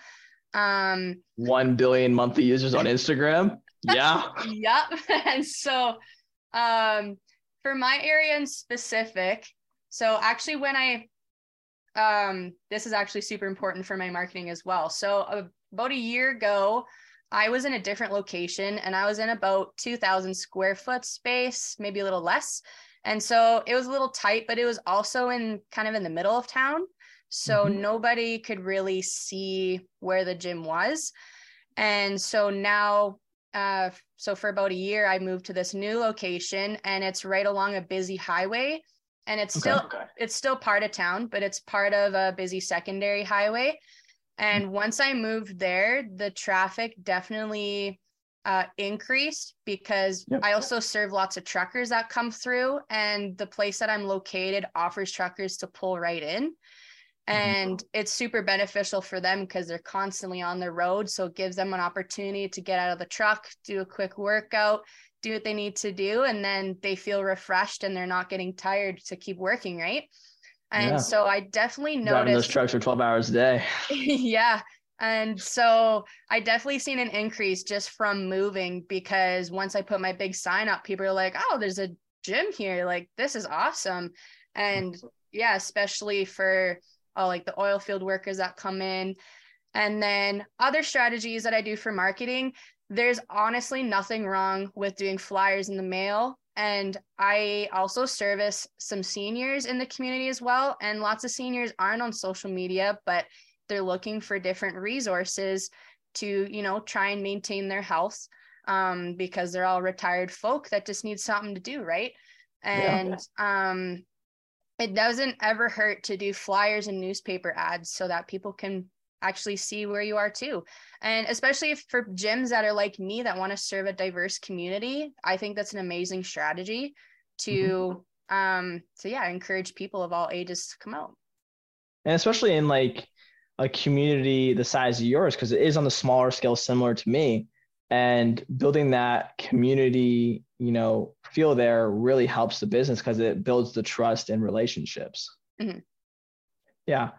Um 1 billion monthly users on Instagram. Yeah. yep. And so um for my area in specific, so actually when I um this is actually super important for my marketing as well. So uh, about a year ago, I was in a different location and I was in about 2000 square foot space, maybe a little less. And so it was a little tight, but it was also in kind of in the middle of town. So mm-hmm. nobody could really see where the gym was. And so now, uh, so for about a year, I moved to this new location and it's right along a busy highway. And it's okay, still okay. it's still part of town, but it's part of a busy secondary highway. And once I moved there, the traffic definitely uh, increased because yep. I also serve lots of truckers that come through, and the place that I'm located offers truckers to pull right in. Mm-hmm. And mm-hmm. it's super beneficial for them because they're constantly on the road. So it gives them an opportunity to get out of the truck, do a quick workout, do what they need to do, and then they feel refreshed and they're not getting tired to keep working, right? And yeah. so I definitely noticed Driving those trucks for 12 hours a day. yeah. And so I definitely seen an increase just from moving because once I put my big sign up, people are like, oh, there's a gym here. Like, this is awesome. And yeah, especially for all like the oil field workers that come in. And then other strategies that I do for marketing, there's honestly nothing wrong with doing flyers in the mail and I also service some seniors in the community as well. And lots of seniors aren't on social media, but they're looking for different resources to, you know, try and maintain their health um, because they're all retired folk that just need something to do, right? And yeah. um, it doesn't ever hurt to do flyers and newspaper ads so that people can actually see where you are too. And especially if for gyms that are like me that want to serve a diverse community, I think that's an amazing strategy to mm-hmm. um to yeah, encourage people of all ages to come out. And especially in like a community the size of yours because it is on the smaller scale similar to me and building that community you know feel there really helps the business because it builds the trust and relationships mm-hmm. yeah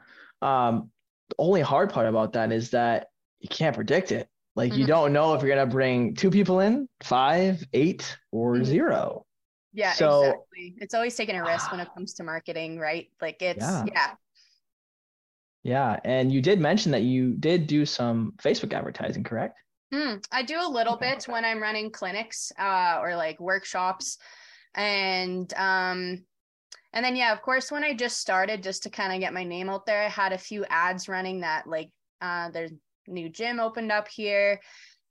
um, the only hard part about that is that you can't predict it. Like mm-hmm. you don't know if you're gonna bring two people in, five, eight, or mm-hmm. zero. Yeah, so, exactly. It's always taking a risk when it comes to marketing, right? Like it's yeah. yeah. Yeah, and you did mention that you did do some Facebook advertising, correct? Mm, I do a little bit when I'm running clinics uh, or like workshops, and um, and then yeah of course when i just started just to kind of get my name out there i had a few ads running that like uh there's new gym opened up here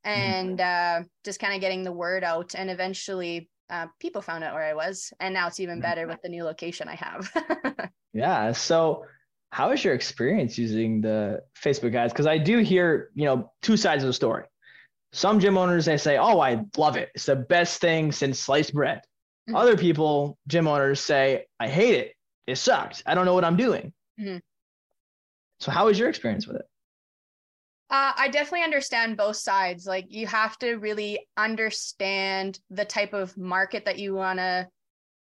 and uh just kind of getting the word out. And eventually uh, people found out where i was and now it's even better with the new location i have. Yeah so how is your experience using the facebook ads? Because i do hear you know two sides of the story. Some gym owners they say oh i love it. It's the best thing since sliced bread Mm-hmm. Other people, gym owners, say, I hate it. It sucked. I don't know what I'm doing. Mm-hmm. So, how was your experience with it? Uh, I definitely understand both sides. Like, you have to really understand the type of market that you want to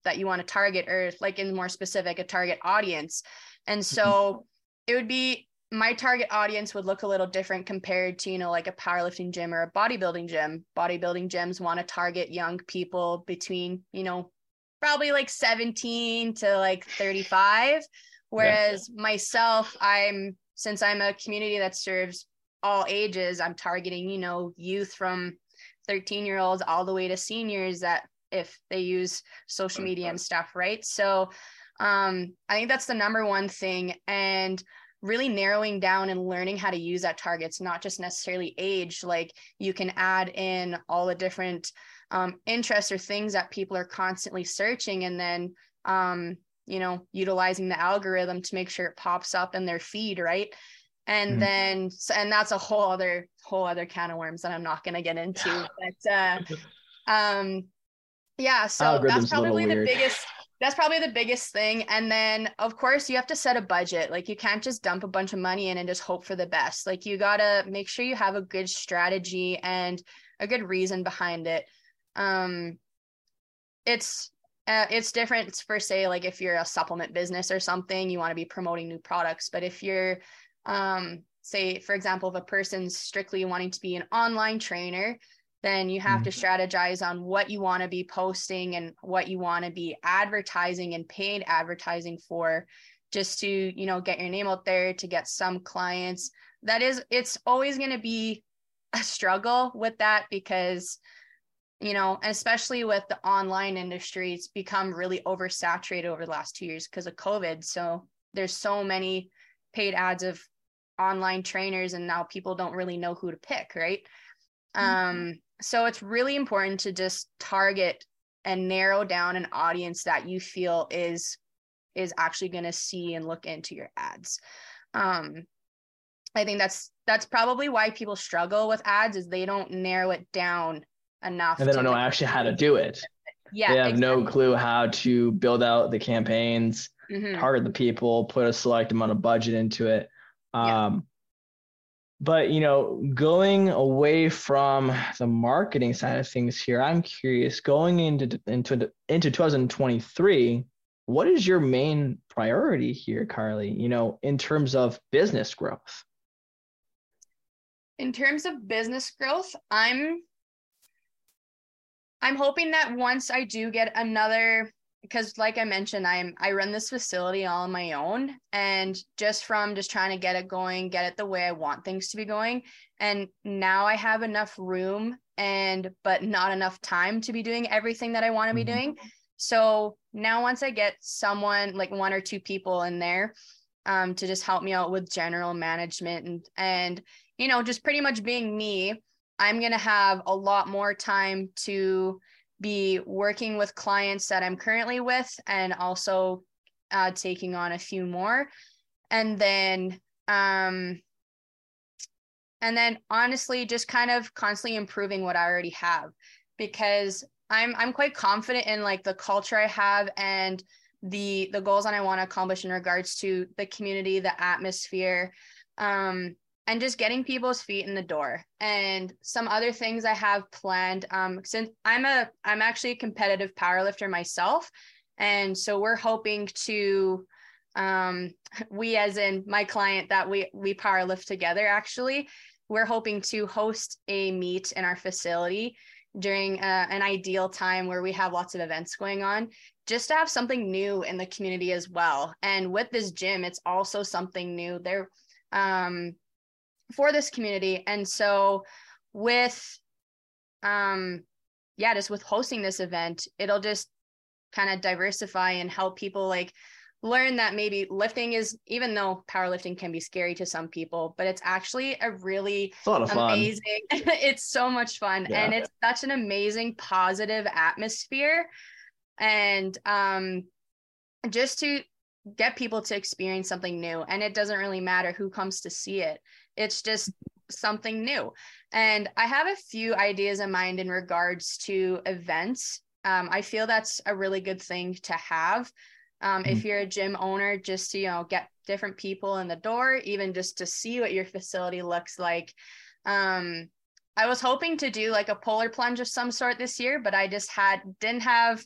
that you want to target or like in more specific a target audience and so mm-hmm. it would be my target audience would look a little different compared to you know like a powerlifting gym or a bodybuilding gym. Bodybuilding gyms want to target young people between you know probably like 17 to like 35 whereas yeah. myself i'm since i'm a community that serves all ages i'm targeting you know youth from 13 year olds all the way to seniors that if they use social media and stuff right? So um i think that's the number one thing. And really narrowing down and learning how to use that targets, not just necessarily age, like you can add in all the different um, interests or things that people are constantly searching and then um, you know utilizing the algorithm to make sure it pops up in their feed right? And mm-hmm. then and that's a whole other whole other can of worms that i'm not going to get into but uh um yeah so that's probably the biggest that's probably the biggest thing and then of course you have to set a budget. Like you can't just dump a bunch of money in and just hope for the best. Like you got to make sure you have a good strategy and a good reason behind it. Um it's uh, it's different for say like if you're a supplement business or something you want to be promoting new products. But if you're um say for example if a person's strictly wanting to be an online trainer then you have mm-hmm. to strategize on what you want to be posting and what you want to be advertising and paid advertising for just to you know get your name out there to get some clients that is it's always going to be a struggle with that because you know especially with the online industry it's become really oversaturated over the last two years because of covid so there's so many paid ads of online trainers and now people don't really know who to pick right mm-hmm. um so it's really important to just target and narrow down an audience that you feel is is actually going to see and look into your ads. Um i think that's that's probably why people struggle with ads is they don't narrow it down enough and they don't know actually how to do it. yeah they have exactly. no clue how to build out the campaigns mm-hmm. target the people put a select amount of budget into it. Um but you know going away from the marketing side of things here i'm curious going into into into 2023 what is your main priority here carly you know in terms of business growth? In terms of business growth i'm i'm hoping that once i do get another because like i mentioned i'm i run this facility all on my own and just from just trying to get it going get it the way i want things to be going and now i have enough room and but not enough time to be doing everything that i want to be mm-hmm. doing so now once i get someone like one or two people in there um, to just help me out with general management and and you know just pretty much being me i'm going to have a lot more time to be working with clients that I'm currently with and also uh, taking on a few more. And then, um, and then honestly, just kind of constantly improving what I already have because I'm I'm quite confident in like the culture I have and the the goals that I want to accomplish in regards to the community, the atmosphere, um, and just getting people's feet in the door. And some other things i have planned um since i'm a i'm actually a competitive powerlifter myself. And so we're hoping to um we as in my client that we we powerlift together actually we're hoping to host a meet in our facility during uh, an ideal time where we have lots of events going on just to have something new in the community as well. And with this gym it's also something new. There um for this community. And so with um yeah, just with hosting this event, it'll just kind of diversify and help people like learn that maybe lifting is even though powerlifting can be scary to some people but it's actually a really a amazing it's so much fun yeah. and it's such an amazing positive atmosphere and um just to get people to experience something new and it doesn't really matter who comes to see it it's just something new. And I have a few ideas in mind in regards to events. Um, I feel that's a really good thing to have. Um, mm-hmm. If you're a gym owner, just to you know get different people in the door, even just to see what your facility looks like. Um, I was hoping to do like a polar plunge of some sort this year, but I just had didn't have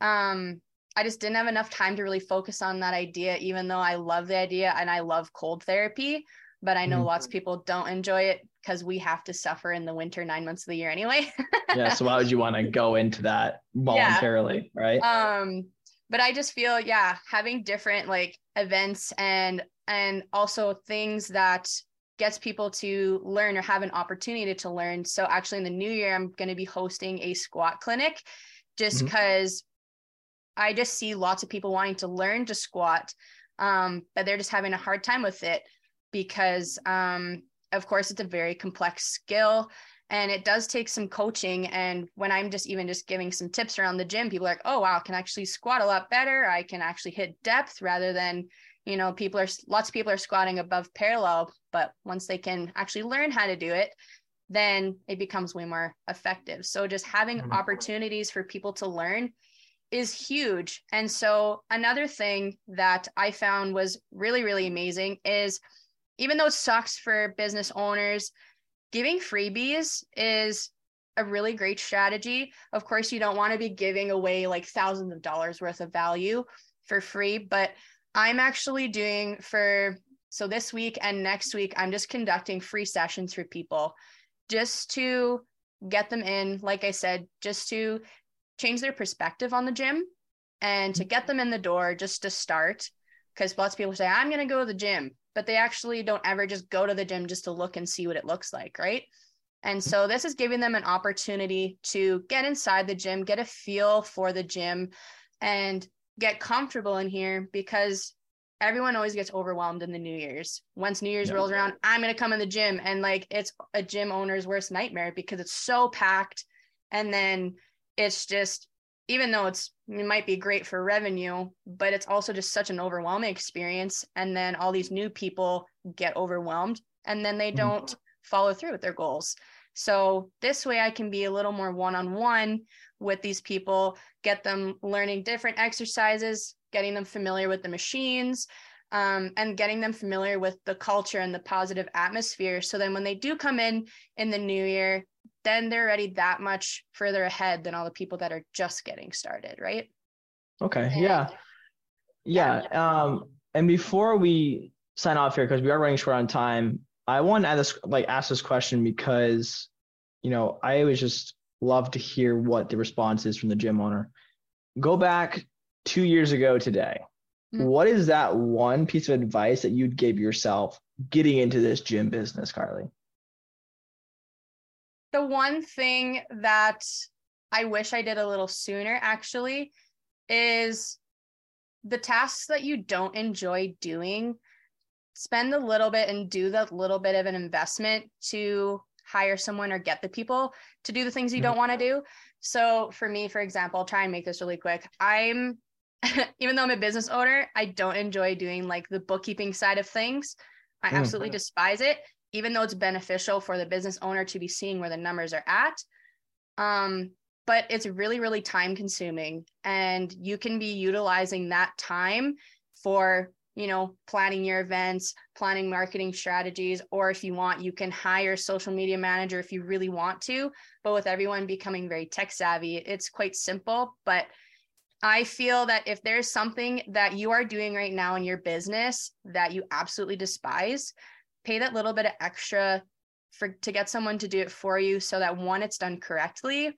um, I just didn't have enough time to really focus on that idea, even though I love the idea and I love cold therapy. But I know mm-hmm. lots of people don't enjoy it because we have to suffer in the winter nine months of the year anyway. yeah. So why would you want to go into that voluntarily? Yeah. Right. Um, but I just feel, yeah, having different like events and and also things that gets people to learn or have an opportunity to learn. So actually in the new year, I'm going to be hosting a squat clinic just because mm-hmm. I just see lots of people wanting to learn to squat, um, but they're just having a hard time with it because, um, of course, it's a very complex skill and it does take some coaching. And when I'm just even just giving some tips around the gym, people are like, oh, wow, I can actually squat a lot better. I can actually hit depth rather than you know people are lots of people are squatting above parallel but once they can actually learn how to do it then it becomes way more effective so just having mm-hmm. opportunities for people to learn is huge. And so another thing that i found was really really amazing is even though it sucks for business owners giving freebies is a really great strategy. Of course you don't want to be giving away like thousands of dollars worth of value for free but I'm actually doing for so this week and next week, I'm just conducting free sessions for people just to get them in, like I said, just to change their perspective on the gym and to get them in the door just to start. Because lots of people say, I'm going to go to the gym, but they actually don't ever just go to the gym just to look and see what it looks like, right? And so this is giving them an opportunity to get inside the gym, get a feel for the gym, and get comfortable in here because everyone always gets overwhelmed in the New Year's. Once New Year's yeah. rolls around, I'm going to come in the gym and like it's a gym owner's worst nightmare because it's so packed and then it's just even though it's it might be great for revenue, but it's also just such an overwhelming experience and then all these new people get overwhelmed and then they mm-hmm. don't mm-hmm. follow through with their goals. So this way I can be a little more one-on-one with these people, get them learning different exercises, getting them familiar with the machines, um, and getting them familiar with the culture and the positive atmosphere. So then when they do come in in the new year, then they're already that much further ahead than all the people that are just getting started, right? Okay. And, yeah. Yeah. Um, and before we sign off here, because we are running short on time, I want to ask this, like ask this question because, you know, I always just love to hear what the response is from the gym owner. Go back two years ago today. Mm-hmm. What is that one piece of advice that you'd give yourself getting into this gym business, Carly? The one thing that I wish I did a little sooner actually is the tasks that you don't enjoy doing spend a little bit and do the little bit of an investment to hire someone or get the people to do the things you mm-hmm. don't want to do. So for me, for example, I'll try and make this really quick. I'm even though I'm a business owner, I don't enjoy doing like the bookkeeping side of things. I mm. absolutely despise it, even though it's beneficial for the business owner to be seeing where the numbers are at. Um, but it's really, really time consuming. And you can be utilizing that time for you know, planning your events, planning marketing strategies, or if you want, you can hire social media manager if you really want to. But with everyone becoming very tech savvy, it's quite simple. But I feel that if there's something that you are doing right now in your business that you absolutely despise, pay that little bit of extra for to get someone to do it for you so that one, it's done correctly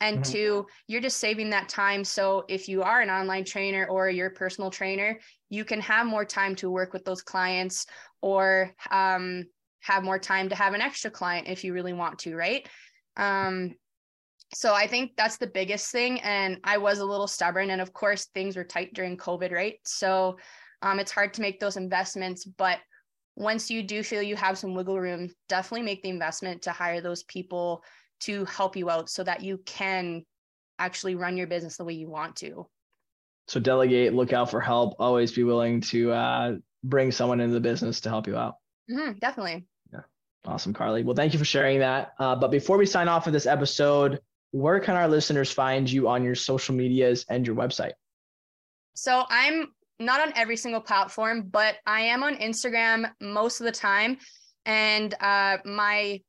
and mm-hmm. two you're just saving that time. So if you are an online trainer or your personal trainer you can have more time to work with those clients or um, have more time to have an extra client if you really want to right? Um, so i think that's the biggest thing and i was a little stubborn and of course things were tight during covid right? So um, it's hard to make those investments but once you do feel you have some wiggle room definitely make the investment to hire those people to help you out so that you can actually run your business the way you want to. So delegate, look out for help, always be willing to uh, bring someone into the business to help you out. Mm-hmm, definitely. Yeah. Awesome, Carly. Well, thank you for sharing that. Uh, but before we sign off of this episode, where can our listeners find you on your social medias and your website? So I'm not on every single platform, but I am on Instagram most of the time. And uh, my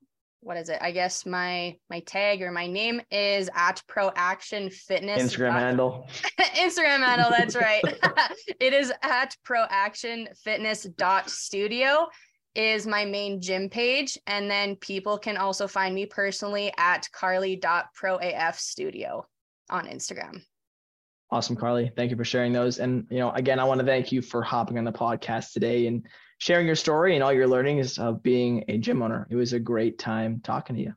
what is it? I guess my my tag or my name is at Pro Action Fitness. Instagram handle. Instagram handle, that's right. it is at Pro Action Fitness dot studio is my main gym page. And then people can also find me personally at carly.proaf studio on Instagram. Awesome, Carly. Thank you for sharing those. And, you know, again, I want to thank you for hopping on the podcast today and sharing your story and all your learnings of being a gym owner. It was a great time talking to you.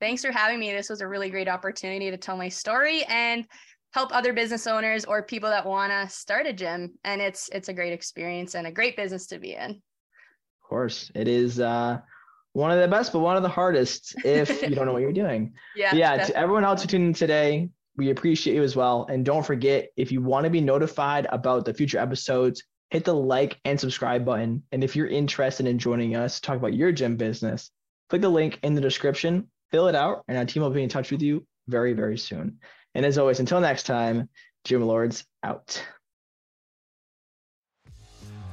Thanks for having me. This was a really great opportunity to tell my story and help other business owners or people that want to start a gym. And it's it's a great experience and a great business to be in Of course. It is uh, one of the best, but one of the hardest if you don't know what you're doing. Yeah. Yeah. Definitely. To everyone else who tuned in today, we appreciate you as well. And don't forget, if you want to be notified about the future episodes, hit the like and subscribe button. And if you're interested in joining us, to talk about your gym business, click the link in the description, fill it out, and our team will be in touch with you very, very soon. And as always, until next time, Gym Lords out.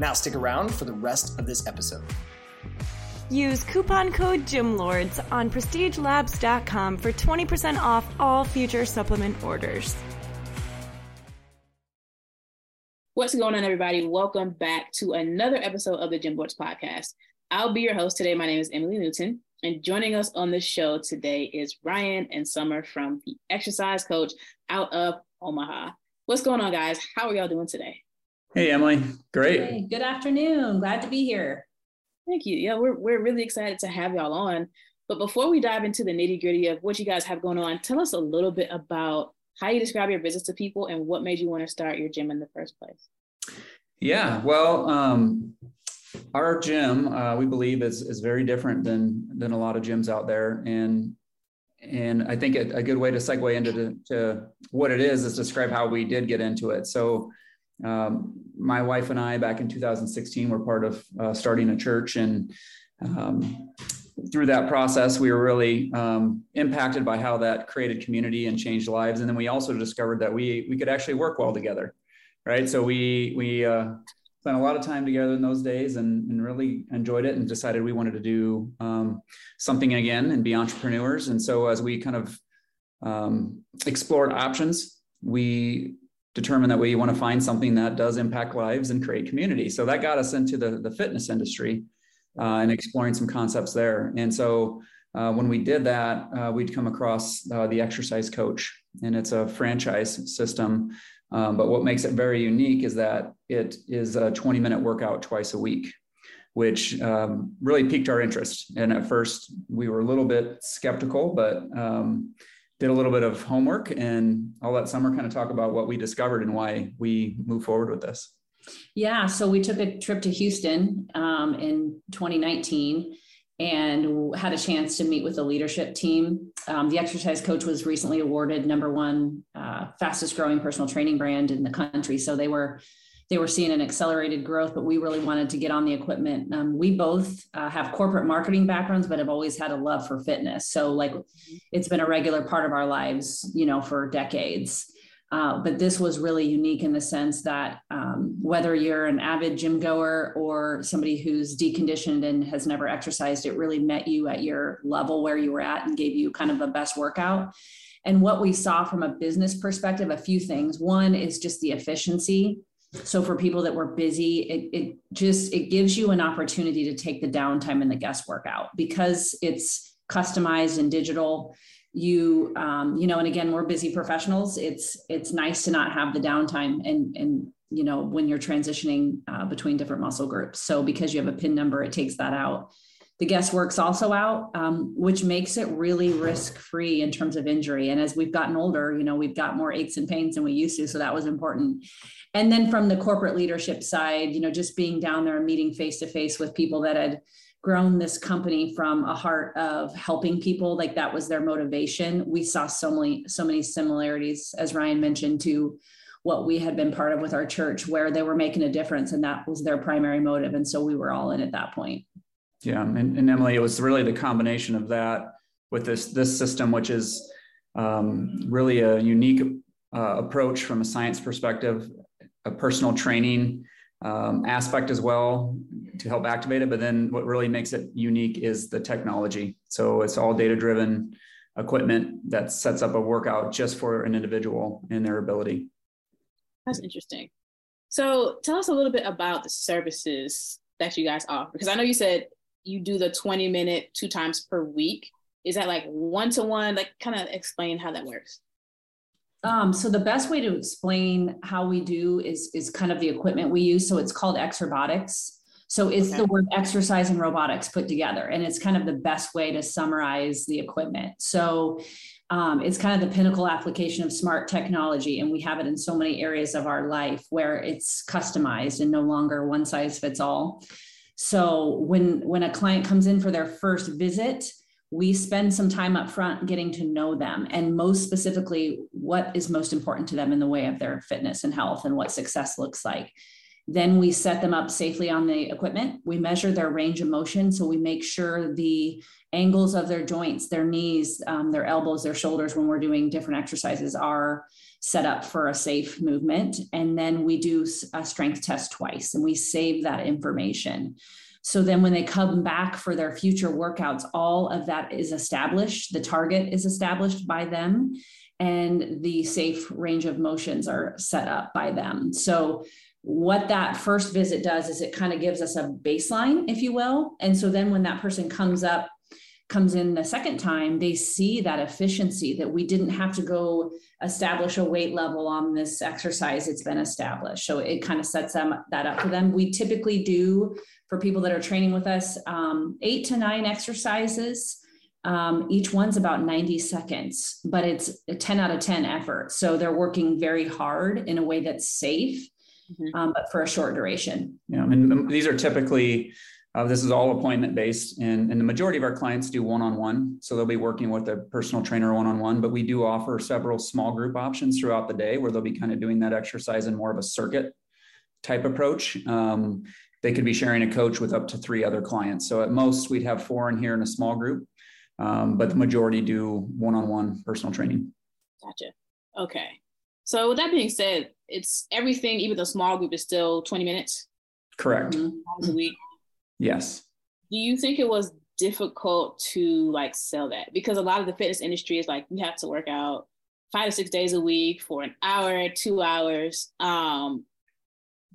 Now stick around for the rest of this episode. Use coupon code GYMLORDS on prestigelabs.com for 20% off all future supplement orders. What's going on, everybody? Welcome back to another episode of the Gym Lords podcast. I'll be your host today. My name is Emily Newton, and joining us on the show today is Ryan and Summer from the Exercise Coach out of Omaha. What's going on, guys? How are y'all doing today? Hey, Emily. Great. Hey, good afternoon. Glad to be here. Thank you. Yeah, we're, we're really excited to have y'all on. But before we dive into the nitty gritty of what you guys have going on, tell us a little bit about how you describe your business to people and what made you want to start your gym in the first place. Yeah, well, um, our gym uh, we believe is is very different than than a lot of gyms out there, and and I think a, a good way to segue into the, to what it is is describe how we did get into it. So um, my wife and I, back in 2016, were part of uh, starting a church. And um, through that process, we were really um, impacted by how that created community and changed lives. And then we also discovered that we, we could actually work well together. Right. So we, we, uh, spent a lot of time together in those days and, and really enjoyed it and decided we wanted to do um, something again and be entrepreneurs. And so as we kind of um, explored options, we determine that we want to find something that does impact lives and create community. So that got us into the, the fitness industry uh, and exploring some concepts there. And so uh, when we did that, uh, we'd come across uh, the exercise coach, and it's a franchise system. Um, but what makes it very unique is that it is a 20 minute workout twice a week, which um, really piqued our interest. And at first, we were a little bit skeptical, but um, did a little bit of homework and I'll let Summer kind of talk about what we discovered and why we move forward with this. Yeah, so we took a trip to Houston um, in 2019 and had a chance to meet with the leadership team. Um, the exercise coach was recently awarded number one uh, fastest growing personal training brand in the country. So they were they were seeing an accelerated growth, but we really wanted to get on the equipment. Um, we both uh, have corporate marketing backgrounds, but have always had a love for fitness. So, like, it's been a regular part of our lives, you know, for decades. Uh, but this was really unique in the sense that um, whether you're an avid gym goer or somebody who's deconditioned and has never exercised, it really met you at your level where you were at and gave you kind of the best workout. And what we saw from a business perspective, a few things. One is just the efficiency so for people that were busy it, it just it gives you an opportunity to take the downtime and the guesswork out. Because it's customized and digital you um, you know and again we're busy professionals. It's it's nice to not have the downtime and and you know when you're transitioning uh, between different muscle groups. So because you have a pin number it takes that out. The guest works also out um, which makes it really risk free in terms of injury. And as we've gotten older you know we've got more aches and pains than we used to so that was important and then from the corporate leadership side you know just being down there and meeting face to face with people that had grown this company from a heart of helping people like that was their motivation. We saw so many so many similarities as ryan mentioned to what we had been part of with our church where they were making a difference and that was their primary motive and so we were all in at that point. Yeah and, and emily it was really the combination of that with this this system which is um, really a unique uh, approach from a science perspective a personal training um, aspect as well to help activate it. But then what really makes it unique is the technology. So it's all data driven equipment that sets up a workout just for an individual and their ability. That's interesting. So tell us a little bit about the services that you guys offer. Because I know you said you do the 20 minute two times per week. Is that like one to one? Like, kind of explain how that works. Um, so the best way to explain how we do is is kind of the equipment we use. So it's called Exerbotics. So it's okay. the word exercise and robotics put together, and it's kind of the best way to summarize the equipment. So um, it's kind of the pinnacle application of smart technology, and we have it in so many areas of our life where it's customized and no longer one size fits all. So when when a client comes in for their first visit, we spend some time up front getting to know them and most specifically what is most important to them in the way of their fitness and health and what success looks like. Then we set them up safely on the equipment. We measure their range of motion. So we make sure the angles of their joints their knees um, their elbows their shoulders when we're doing different exercises are set up for a safe movement. And then we do a strength test twice and we save that information so then when they come back for their future workouts, all of that is established. The target is established by them and the safe range of motions are set up by them. So what that first visit does is it kind of gives us a baseline, if you will. And so then when that person comes up, comes in the second time, they see that efficiency that we didn't have to go establish a weight level on this exercise. It's been established. So it kind of sets them that up for them. We typically do for people that are training with us, um, eight to nine exercises. Um, each one's about 90 seconds, but it's a 10 out of 10 effort. So they're working very hard in a way that's safe, mm-hmm. um, but for a short duration. Yeah, and these are typically, uh, this is all appointment based, and, and the majority of our clients do one on one. So they'll be working with a personal trainer one on one, but we do offer several small group options throughout the day where they'll be kind of doing that exercise in more of a circuit type approach. Um, they could be sharing a coach with up to three other clients. So at most, we'd have four in here in a small group, um, but the majority do one on one personal training. Gotcha. Okay. So with that being said, it's everything, even the small group is still 20 minutes. Correct. Times a week. Yes. Do you think it was difficult to like sell that? Because a lot of the fitness industry is like, you have to work out five to six days a week for an hour, two hours. Um,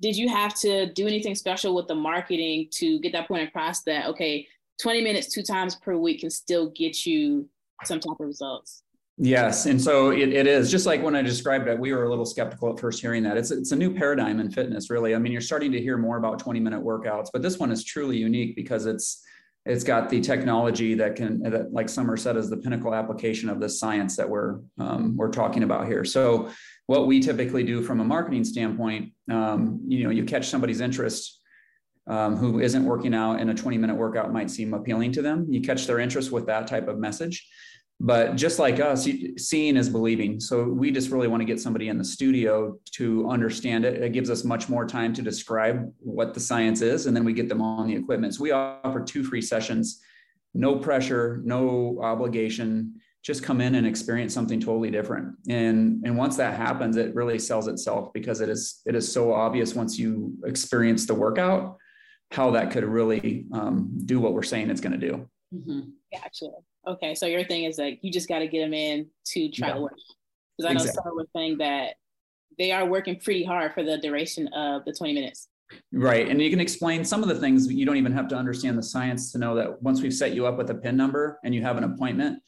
did you have to do anything special with the marketing to get that point across that okay 20 minutes two times per week can still get you some type of results yes and so it, it is just like when i described it we were a little skeptical at first hearing that it's, it's a new paradigm in fitness really i mean you're starting to hear more about 20 minute workouts but this one is truly unique because it's it's got the technology that can that like summer said is the pinnacle application of the science that we're um, we're talking about here so what we typically do from a marketing standpoint, um, you know, you catch somebody's interest um, who isn't working out and a 20 minute workout might seem appealing to them. You catch their interest with that type of message. But just like us, seeing is believing. So we just really want to get somebody in the studio to understand it. It gives us much more time to describe what the science is, and then we get them on the equipment. So we offer two free sessions, no pressure, no obligation just come in and experience something totally different and and once that happens it really sells itself because it is it is so obvious once you experience the workout how that could really um, do what we're saying it's going to do mm-hmm. gotcha okay so your thing is like you just got to get them in to try yeah. to work because i know exactly. some were saying that they are working pretty hard for the duration of the 20 minutes Right. And you can explain some of the things you don't even have to understand the science to know that once we've set you up with a PIN number and you have an appointment,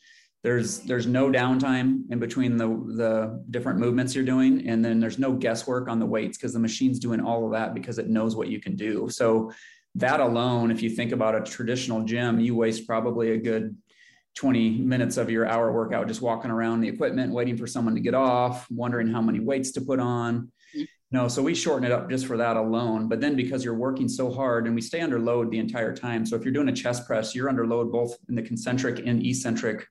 there's there's no downtime in between the the different movements you're doing and then there's no guesswork on the weights because the machine's doing all of that because it knows what you can do so that alone if you think about a traditional gym you waste probably a good 20 minutes of your hour workout just walking around the equipment waiting for someone to get off wondering how many weights to put on no, so we shorten it up just for that alone. But then because you're working so hard and we stay under load the entire time. So if you're doing a chest press, you're under load both in the concentric and eccentric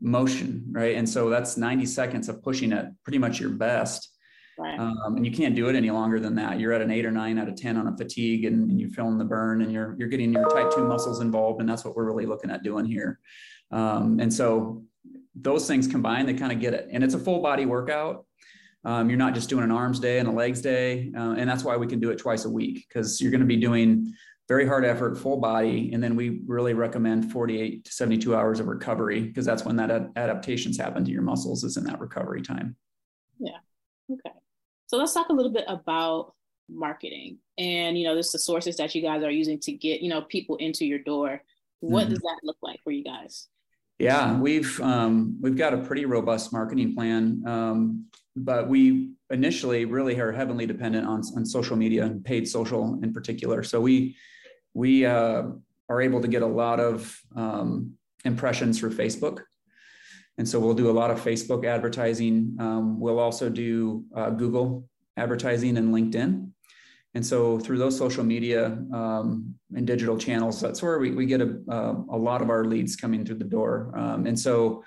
motion, right? And so that's 90 seconds of pushing at pretty much your best. Right. Um, and you can't do it any longer than that. You're at an eight or nine out of 10 on a fatigue and, and you're feeling the burn and you're, you're getting your type two muscles involved. And that's what we're really looking at doing here. Um, and so those things combined, they kind of get it. And it's a full body workout. Um, you're not just doing an arms day and a legs day. Uh, and that's why we can do it twice a week because you're going to be doing very hard effort, full body. And then we really recommend 48 to 72 hours of recovery because that's when that ad- adaptations happen to your muscles is in that recovery time. Yeah. Okay. So let's talk a little bit about marketing and, you know, this the sources that you guys are using to get, you know, people into your door. What mm-hmm. does that look like for you guys? Yeah, we've um, we've got a pretty robust marketing plan, um, but we initially really are heavily dependent on, on social media and paid social in particular. So we we uh, are able to get a lot of um, impressions through Facebook. And so we'll do a lot of Facebook advertising. Um, we'll also do uh, Google advertising and LinkedIn. And so through those social media um, and digital channels, that's where we, we get a, uh, a lot of our leads coming through the door. Um, and so,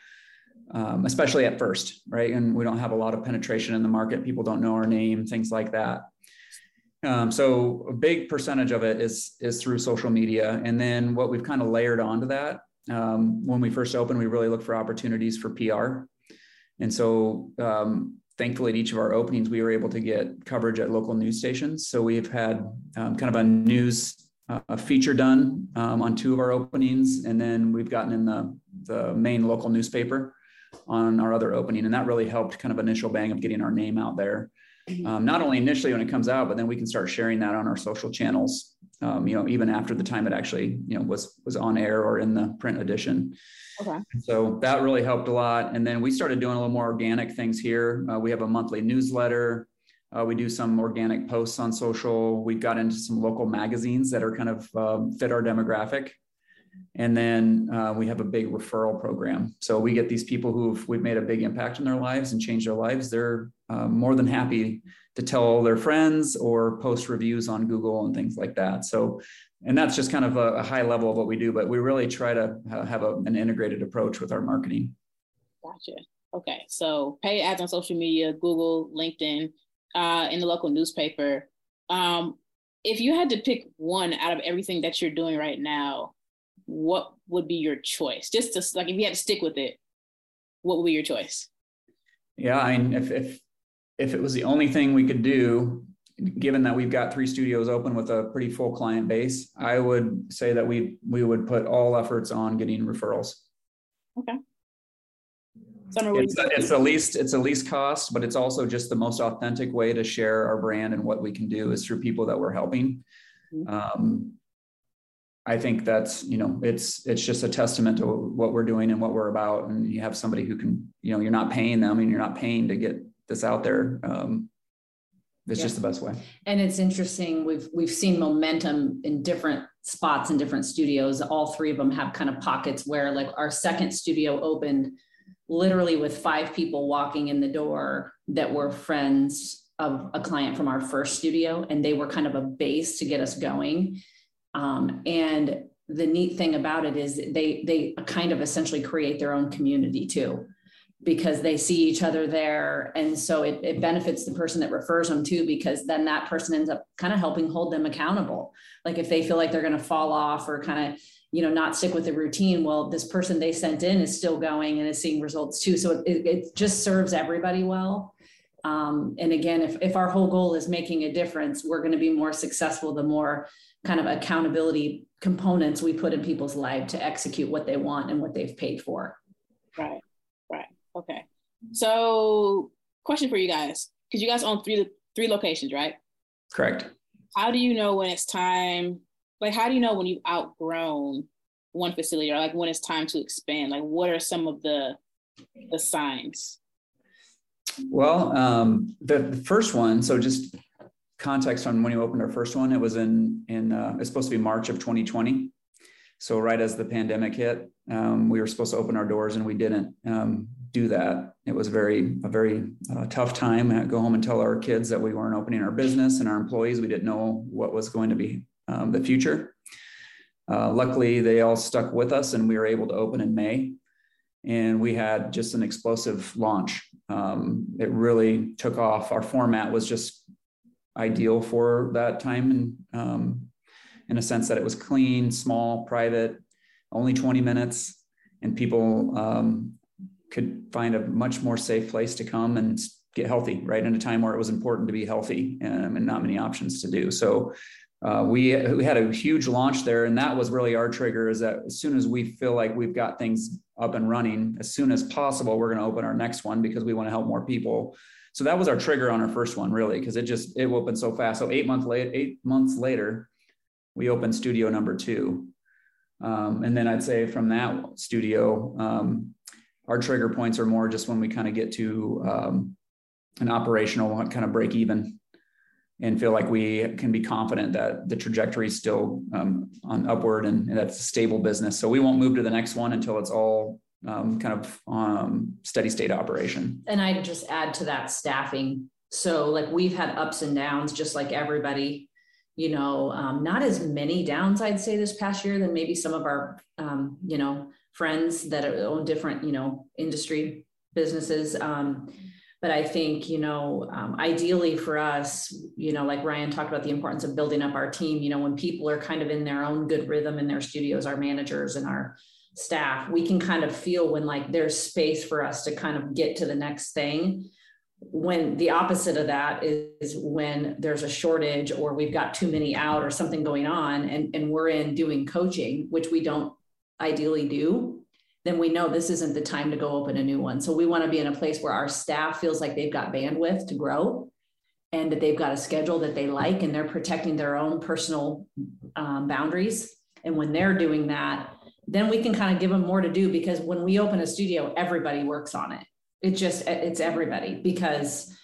um, especially at first, right? And we don't have a lot of penetration in the market. People don't know our name, things like that. Um, so a big percentage of it is is through social media, and then what we've kind of layered onto that. Um, when we first opened, we really look for opportunities for PR, and so um, thankfully at each of our openings, we were able to get coverage at local news stations. So we've had um, kind of a news uh, a feature done um, on two of our openings, and then we've gotten in the the main local newspaper on our other opening, and that really helped kind of initial bang of getting our name out there um, not only initially when it comes out, but then we can start sharing that on our social channels. Um, you know, even after the time it actually you know was was on air or in the print edition. Okay. So that really helped a lot. And then we started doing a little more organic things here. Uh, we have a monthly newsletter. Uh, we do some organic posts on social. We've got into some local magazines that are kind of um, fit our demographic. And then uh, we have a big referral program. So we get these people who've we've made a big impact in their lives and changed their lives. They're uh, more than happy to tell their friends or post reviews on Google and things like that. So, and that's just kind of a, a high level of what we do, but we really try to have a, an integrated approach with our marketing. Gotcha. Okay. So pay ads on social media, Google, LinkedIn, uh, in the local newspaper. Um, if you had to pick one out of everything that you're doing right now, what would be your choice? Just to like, if you had to stick with it, what would be your choice? Yeah, I mean, if if if it was the only thing we could do, given that we've got three studios open with a pretty full client base, I would say that we we would put all efforts on getting referrals. Okay. Summer, it's, it's the least it's the least cost, but it's also just the most authentic way to share our brand and what we can do is through people that we're helping. Mm-hmm. Um, I think that's you know it's it's just a testament to what we're doing and what we're about, and you have somebody who can you know you're not paying them and you're not paying to get this out there. Um, it's yeah. just the best way. And it's interesting. We've we've seen momentum in different spots in different studios. All three of them have kind of pockets where, like, our second studio opened literally with five people walking in the door that were friends of a client from our first studio, and they were kind of a base to get us going. Um, and the neat thing about it is they they kind of essentially create their own community too because they see each other there. And so it, it benefits the person that refers them too because then that person ends up kind of helping hold them accountable. Like if they feel like they're going to fall off or kind of you know not stick with the routine well this person they sent in is still going and is seeing results too. So it, it just serves everybody well. Um, and again if, if our whole goal is making a difference we're going to be more successful the more kind of accountability components we put in people's life to execute what they want and what they've paid for right right. Okay. So, question for you guys, because you guys own three three locations, right? Correct. How do you know when it's time? Like, how do you know when you've outgrown one facility or like when it's time to expand? Like what are some of the the signs? Well, um, the, the first one, so just context on when we opened our first one, it was in in uh, it's supposed to be March of 2020. So right as the pandemic hit, um, we were supposed to open our doors and we didn't um, do that. It was very a very uh, tough time. I go home and tell our kids that we weren't opening our business and our employees we didn't know what was going to be um, the future. Uh, luckily, they all stuck with us and we were able to open in May. And we had just an explosive launch. Um, it really took off. Our format was just ideal for that time and um, in a sense that it was clean, small, private, only 20 minutes, and people um, could find a much more safe place to come and get healthy, right? In a time where it was important to be healthy um, and not many options to do. So uh, we, we had a huge launch there, and that was really our trigger. Is that as soon as we feel like we've got things up and running, as soon as possible, we're going to open our next one because we want to help more people. So that was our trigger on our first one, really, because it just it opened so fast. So eight months late, eight months later, we opened studio number two. Um, and then I'd say from that studio, um, our trigger points are more just when we kind of get to um, an operational kind of break even and feel like we can be confident that the trajectory is still um, on upward and, and, that's a stable business. So we won't move to the next one until it's all um, kind of um, steady state operation. And I'd just add to that staffing. So like we've had ups and downs, just like everybody you know, um, not as many downs, I'd say, this past year than maybe some of our, um, you know, friends that own different, you know, industry businesses. Um, but I think, you know, um, ideally for us, you know, like Ryan talked about the importance of building up our team, you know, when people are kind of in their own good rhythm in their studios, our managers and our staff, we can kind of feel when like there's space for us to kind of get to the next thing. When the opposite of that is when there's a shortage or we've got too many out or something going on and, and we're in doing coaching which we don't ideally do then we know this isn't the time to go open a new one. So we want to be in a place where our staff feels like they've got bandwidth to grow and that they've got a schedule that they like and they're protecting their own personal um, boundaries. And when they're doing that then we can kind of give them more to do because when we open a studio everybody works on it. It just it's everybody because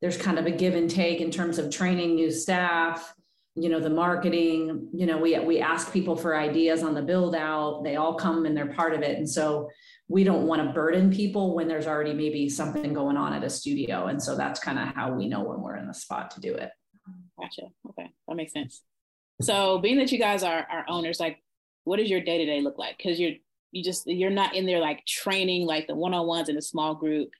there's kind of a give and take in terms of training new staff you know the marketing you know we we ask people for ideas on the build out they all come and they're part of it and so we don't want to burden people when there's already maybe something going on at a studio and so that's kind of how we know when we're in the spot to do it. Gotcha. Okay that makes sense. So being that you guys are, are owners like what does your day-to-day look like? Because you're you just you're not in there like training like the one-on-ones in a small group.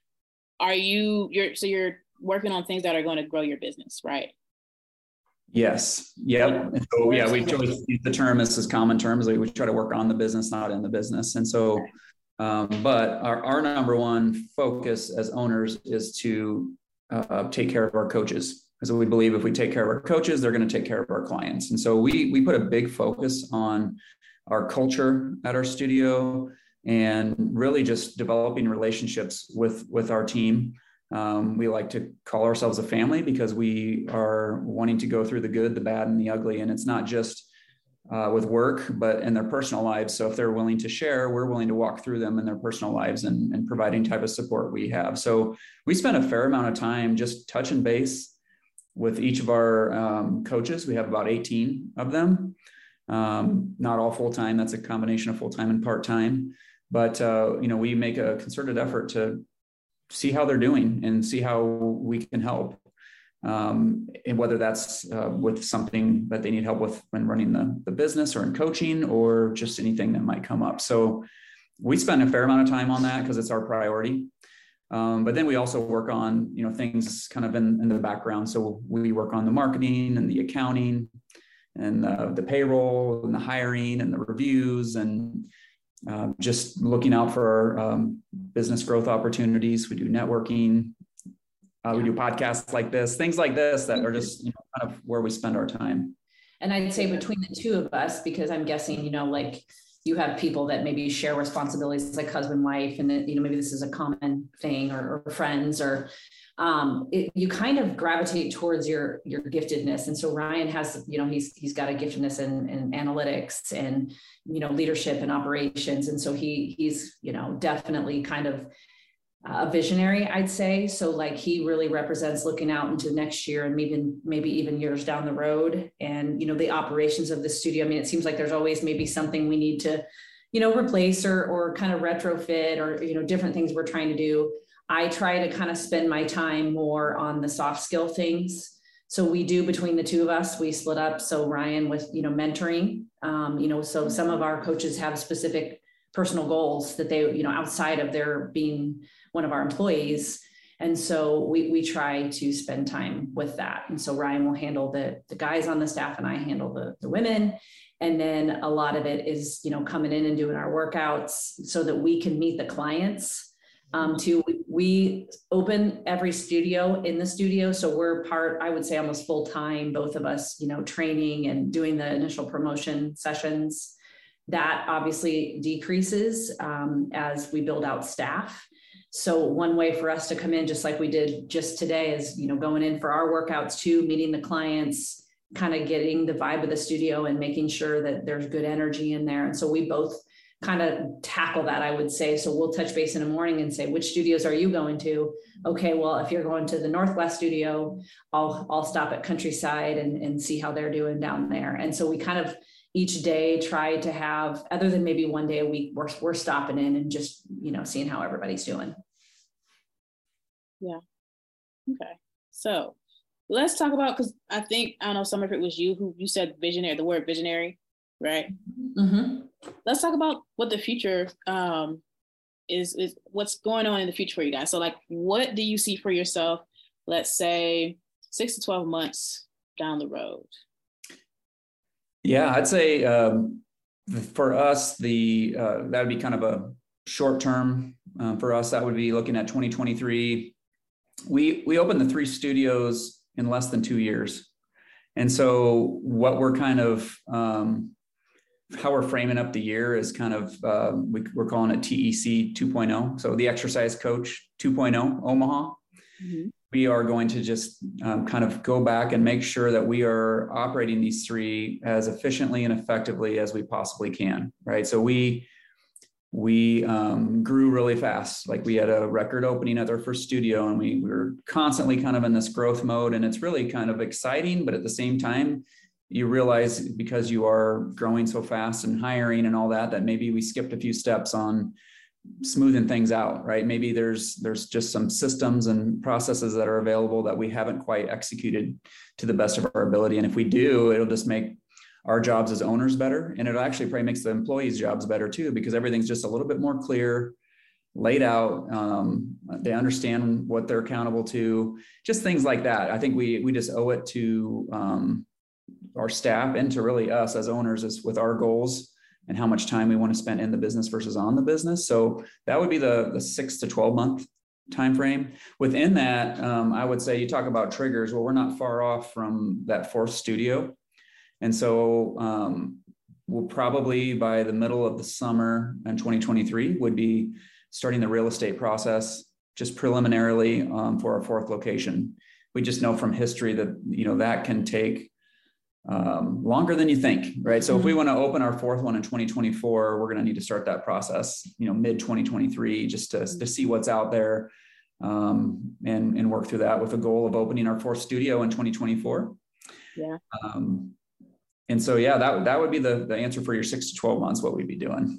Are you you're so you're working on things that are going to grow your business right? Yes. Yep. And so yeah we chose the term as is common terms like we try to work on the business not in the business. And so um, but our, our number one focus as owners is to uh, take care of our coaches. Because we believe if we take care of our coaches they're going to take care of our clients. And so we we put a big focus on our culture at our studio and really just developing relationships with with our team. Um, we like to call ourselves a family because we are wanting to go through the good the bad and the ugly. And it's not just uh, with work but in their personal lives. So if they're willing to share we're willing to walk through them in their personal lives and, and providing type of support we have. So we spend a fair amount of time just touching base with each of our um, coaches. We have about 18 of them um, not all full time. That's a combination of full time and part time. But uh, you know, we make a concerted effort to see how they're doing and see how we can help. Um, and whether that's uh, with something that they need help with when running the, the business or in coaching or just anything that might come up. So we spend a fair amount of time on that because it's our priority. Um, but then we also work on you know things kind of in, in the background. So we work on the marketing and the accounting and the, the payroll and the hiring and the reviews and uh, just looking out for um, business growth opportunities. We do networking. Uh, we do podcasts like this, things like this that are just you know, kind of where we spend our time. And I'd say between the two of us, because I'm guessing, you know, like you have people that maybe share responsibilities like husband, wife, and that, you know, maybe this is a common thing or, or friends or um, it, you kind of gravitate towards your your giftedness. And so Ryan has, you know, he's he's got a giftedness in, in analytics and you know leadership and operations. And so he he's you know definitely kind of a visionary, I'd say. So like he really represents looking out into next year and maybe maybe even years down the road. And you know the operations of the studio. I mean, it seems like there's always maybe something we need to you know replace or or kind of retrofit or you know different things we're trying to do I try to kind of spend my time more on the soft skill things. So we do between the two of us, we split up. So Ryan with, you know, mentoring, um, you know, so some of our coaches have specific personal goals that they, you know, outside of their being one of our employees. And so we, we try to spend time with that. And so Ryan will handle the, the guys on the staff and I handle the, the women. And then a lot of it is, you know, coming in and doing our workouts so that we can meet the clients um, to we open every studio in the studio. So we're part i would say almost full time both of us you know training and doing the initial promotion sessions. That obviously decreases um, as we build out staff. So one way for us to come in just like we did just today is you know going in for our workouts too meeting the clients kind of getting the vibe of the studio and making sure that there's good energy in there. And so we both kind of tackle that, I would say. So we'll touch base in the morning and say, which studios are you going to? Okay, well, if you're going to the Northwest studio, I'll I'll stop at Countryside and, and see how they're doing down there. And so we kind of each day try to have, other than maybe one day a week, we're, we're stopping in and just, you know, seeing how everybody's doing. Yeah. Okay. So let's talk about, because I think, I don't know, some of it was you who you said visionary, the word visionary, right? Mm-hmm let's talk about what the future um, is is what's going on in the future for you guys. So like what do you see for yourself, let's say six to 12 months down the road? Yeah, I'd say um, for us, the uh, that would be kind of a short term uh, for us. That would be looking at 2023. We we opened the three studios in less than two years, and so what we're kind of um, how we're framing up the year is kind of uh, we, are calling it TEC 2.0. So the exercise coach 2.0 Omaha. Mm-hmm. We are going to just um, kind of go back and make sure that we are operating these three as efficiently and effectively as we possibly can. Right. So we we um, grew really fast. Like we had a record opening at our first studio, and we, we were constantly kind of in this growth mode. And it's really kind of exciting, but at the same time, you realize because you are growing so fast and hiring and all that that maybe we skipped a few steps on smoothing things out right? Maybe there's there's just some systems and processes that are available that we haven't quite executed to the best of our ability. And if we do it'll just make our jobs as owners better. And it actually probably makes the employees jobs better too because everything's just a little bit more clear laid out. Um, they understand what they're accountable to. Just things like that. I think we we just owe it to um, our staff and to really us as owners is with our goals and how much time we want to spend in the business versus on the business. So that would be the the six to twelve month time frame. Within that, um, I would say you talk about triggers. Well, we're not far off from that fourth studio, and so um, we'll probably by the middle of the summer in 2023 would be starting the real estate process just preliminarily um, for our fourth location. We just know from history that you know that can take um, longer than you think, right? So if we mm-hmm. want to open our fourth one in 2024, we're going to need to start that process, you know, mid 2023, just to, to see what's out there um, and, and work through that with a goal of opening our fourth studio in 2024. Yeah. Um, and so, yeah, that, that would be the, the answer for your six to 12 months, what we'd be doing.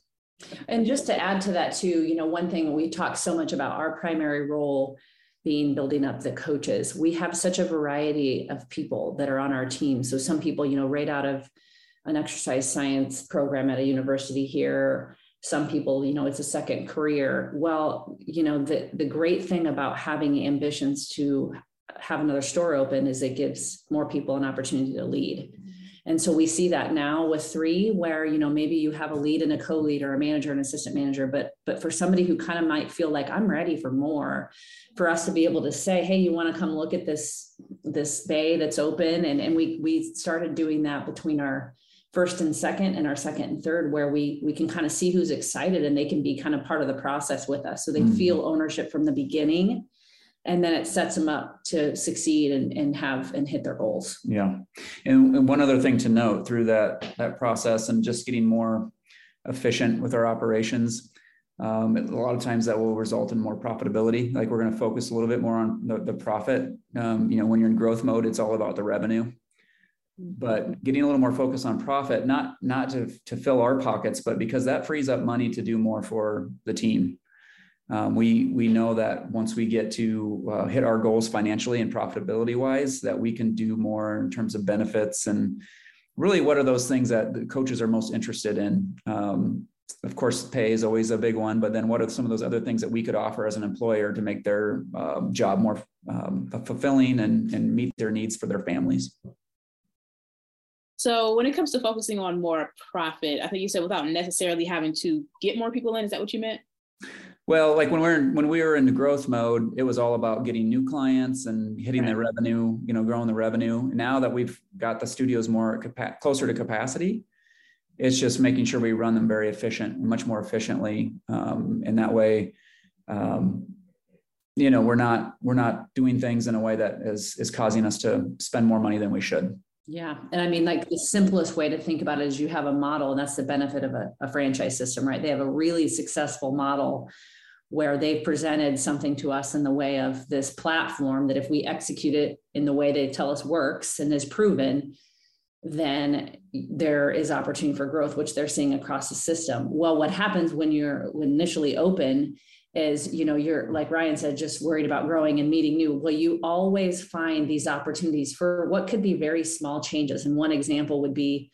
And just to add to that too, you know, one thing we talk so much about our primary role being building up the coaches. We have such a variety of people that are on our team. So some people, you know, right out of an exercise science program at a university here, some people, you know, it's a second career. Well, you know, the the great thing about having ambitions to have another store open is it gives more people an opportunity to lead. And so we see that now with three, where you know maybe you have a lead and a co-lead or a manager and assistant manager, but but for somebody who kind of might feel like I'm ready for more, for us to be able to say, hey, you want to come look at this this bay that's open, and and we we started doing that between our first and second and our second and third where we we can kind of see who's excited and they can be kind of part of the process with us. So they mm-hmm. feel ownership from the beginning and then it sets them up to succeed and, and have and hit their goals. Yeah. And, and one other thing to note through that that process and just getting more efficient with our operations um, a lot of times that will result in more profitability. Like we're going to focus a little bit more on the, the profit. Um, you know when you're in growth mode it's all about the revenue. But getting a little more focus on profit not not to, to fill our pockets but because that frees up money to do more for the team um, we we know that once we get to uh, hit our goals financially and profitability wise, that we can do more in terms of benefits and really what are those things that the coaches are most interested in. Um, of course, pay is always a big one, but then what are some of those other things that we could offer as an employer to make their uh, job more um, fulfilling and, and meet their needs for their families? So when it comes to focusing on more profit, I think you said without necessarily having to get more people in. Is that what you meant? Well, like when we're when we were in the growth mode, it was all about getting new clients and hitting the revenue, you know, growing the revenue. Now that we've got the studios more capa- closer to capacity, it's just making sure we run them very efficient, much more efficiently. Um, and that way, um, you know, we're not we're not doing things in a way that is is causing us to spend more money than we should. Yeah. And I mean, like the simplest way to think about it is you have a model, and that's the benefit of a, a franchise system, right? They have a really successful model where they've presented something to us in the way of this platform that if we execute it in the way they tell us works and is proven, then there is opportunity for growth, which they're seeing across the system. Well, what happens when you're initially open is, you know, you're like Ryan said, just worried about growing and meeting new. Well, you always find these opportunities for what could be very small changes. And one example would be,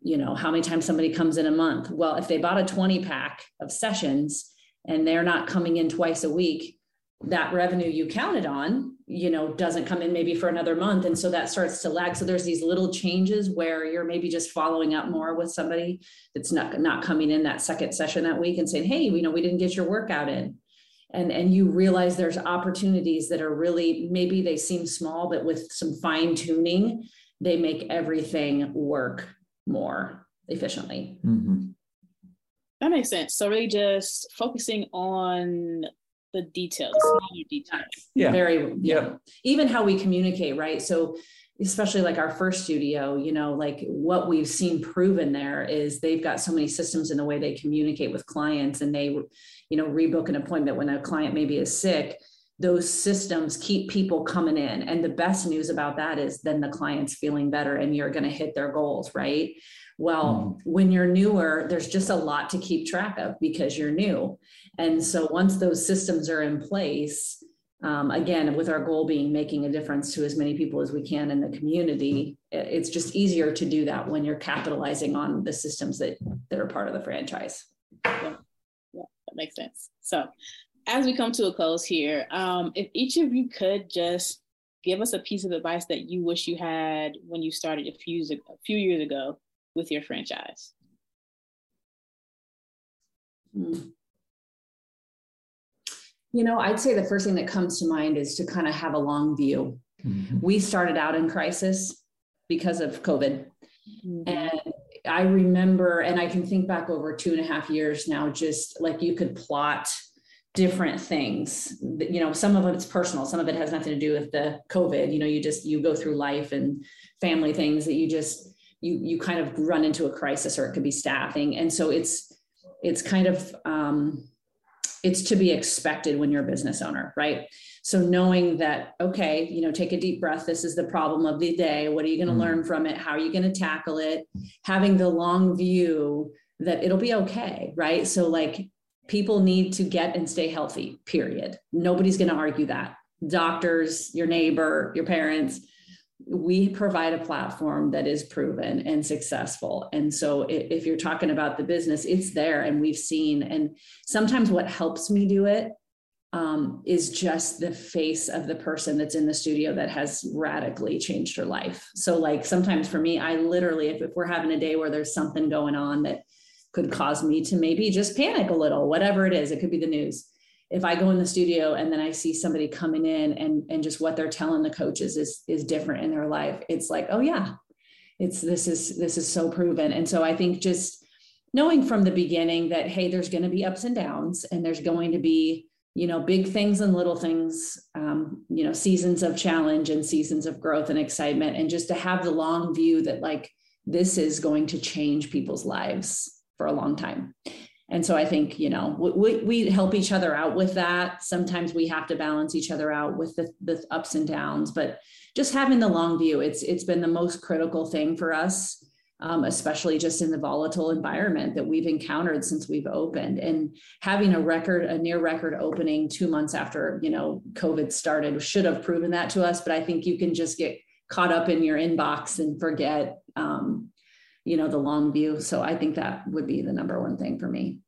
you know, how many times somebody comes in a month. Well, if they bought a 20 pack of sessions, and they're not coming in twice a week, that revenue you counted on, you know, doesn't come in maybe for another month. And so that starts to lag. So there's these little changes where you're maybe just following up more with somebody that's not, not coming in that second session that week and saying, Hey, you know, we didn't get your workout in. And, and you realize there's opportunities that are really maybe they seem small, but with some fine tuning, they make everything work more efficiently. Mm-hmm. That makes sense. So really just focusing on the details, smaller details. Yeah. Very yeah. yeah. Even how we communicate, right? So especially like our first studio, you know, like what we've seen proven there is they've got so many systems in the way they communicate with clients and they, you know, rebook an appointment when a client maybe is sick. Those systems keep people coming in. And the best news about that is then the client's feeling better and you're going to hit their goals, right? Well, mm. when you're newer, there's just a lot to keep track of because you're new. And so once those systems are in place, um, again, with our goal being making a difference to as many people as we can in the community, it's just easier to do that when you're capitalizing on the systems that, that are part of the franchise. Yeah, yeah that makes sense. So, as we come to a close here, um, if each of you could just give us a piece of advice that you wish you had when you started a few, a few years ago with your franchise? Hmm. You know, I'd say the first thing that comes to mind is to kind of have a long view. Mm-hmm. We started out in crisis because of COVID. Mm-hmm. And I remember, and I can think back over two and a half years now, just like you could plot different things you know some of it's personal some of it has nothing to do with the covid you know you just you go through life and family things that you just you you kind of run into a crisis or it could be staffing. And so it's it's kind of um, it's to be expected when you're a business owner right? So knowing that okay you know take a deep breath. This is the problem of the day. What are you going to mm. learn from it? How are you going to tackle it? Having the long view that it'll be okay right? So like people need to get and stay healthy period. Nobody's going to argue that. Doctors your neighbor your parents we provide a platform that is proven and successful. And so if you're talking about the business, it's there and we've seen. And sometimes what helps me do it um, is just the face of the person that's in the studio that has radically changed her life. So, like sometimes for me, I literally, if, if we're having a day where there's something going on that could cause me to maybe just panic a little, whatever it is, it could be the news if I go in the studio and then I see somebody coming in and and just what they're telling the coaches is is different in their life, it's like, oh yeah, it's this is this is so proven. And so I think just knowing from the beginning that hey, there's going to be ups and downs and there's going to be you know, big things and little things, um, you know, seasons of challenge and seasons of growth and excitement, and just to have the long view that like this is going to change people's lives for a long time. And so I think, you know, we, we help each other out with that. Sometimes we have to balance each other out with the, the ups and downs, but just having the long view, it's, it's been the most critical thing for us um, especially just in the volatile environment that we've encountered since we've opened and having a record a near record opening two months after you know covid started should have proven that to us but i think you can just get caught up in your inbox and forget um, you know the long view so i think that would be the number one thing for me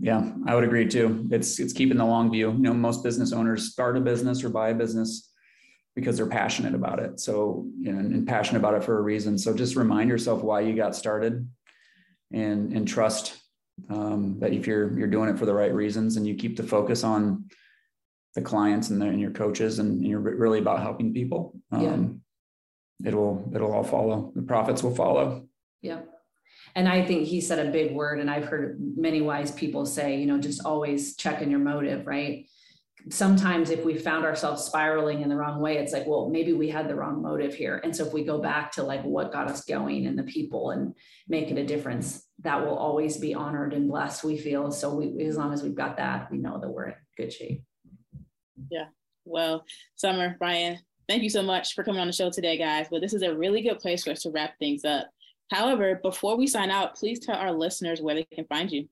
yeah i would agree too it's it's keeping the long view you know most business owners start a business or buy a business because they're passionate about it. So, you know, and passionate about it for a reason. So just remind yourself why you got started and, and trust um, that if you're, you're doing it for the right reasons and you keep the focus on the clients and, the, and your coaches and, and, you're really about helping people, um, yeah. it'll, it'll all follow. The profits will follow. Yeah. And I think he said a big word, and I've heard many wise people say, you know, just always check in your motive, right? sometimes if we found ourselves spiraling in the wrong way it's like well maybe we had the wrong motive here. And so if we go back to like what got us going and the people and make it a difference that will always be honored and blessed we feel. So we as long as we've got that we know that we're in good shape. Yeah. Well summer brian thank you so much for coming on the show today guys. But this is a really good place for us to wrap things up however before we sign out please tell our listeners where they can find you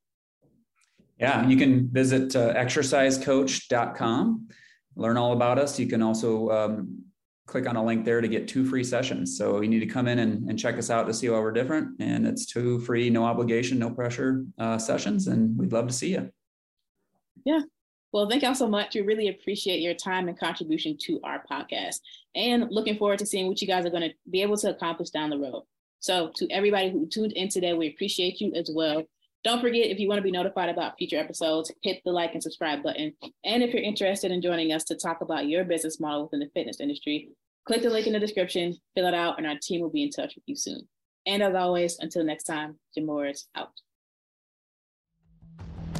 yeah, you can visit uh, exercisecoach.com, learn all about us. You can also um, click on a link there to get two free sessions. So you need to come in and, and check us out to see why we're different. And it's two free, no obligation, no pressure uh, sessions. And we'd love to see you. Yeah. Well, thank y'all so much. We really appreciate your time and contribution to our podcast and looking forward to seeing what you guys are going to be able to accomplish down the road. So, to everybody who tuned in today, we appreciate you as well. Don't forget, if you want to be notified about future episodes, hit the like and subscribe button. And if you're interested in joining us to talk about your business model within the fitness industry, click the link in the description, fill it out, and our team will be in touch with you soon. And as always, until next time, Gym Lords out.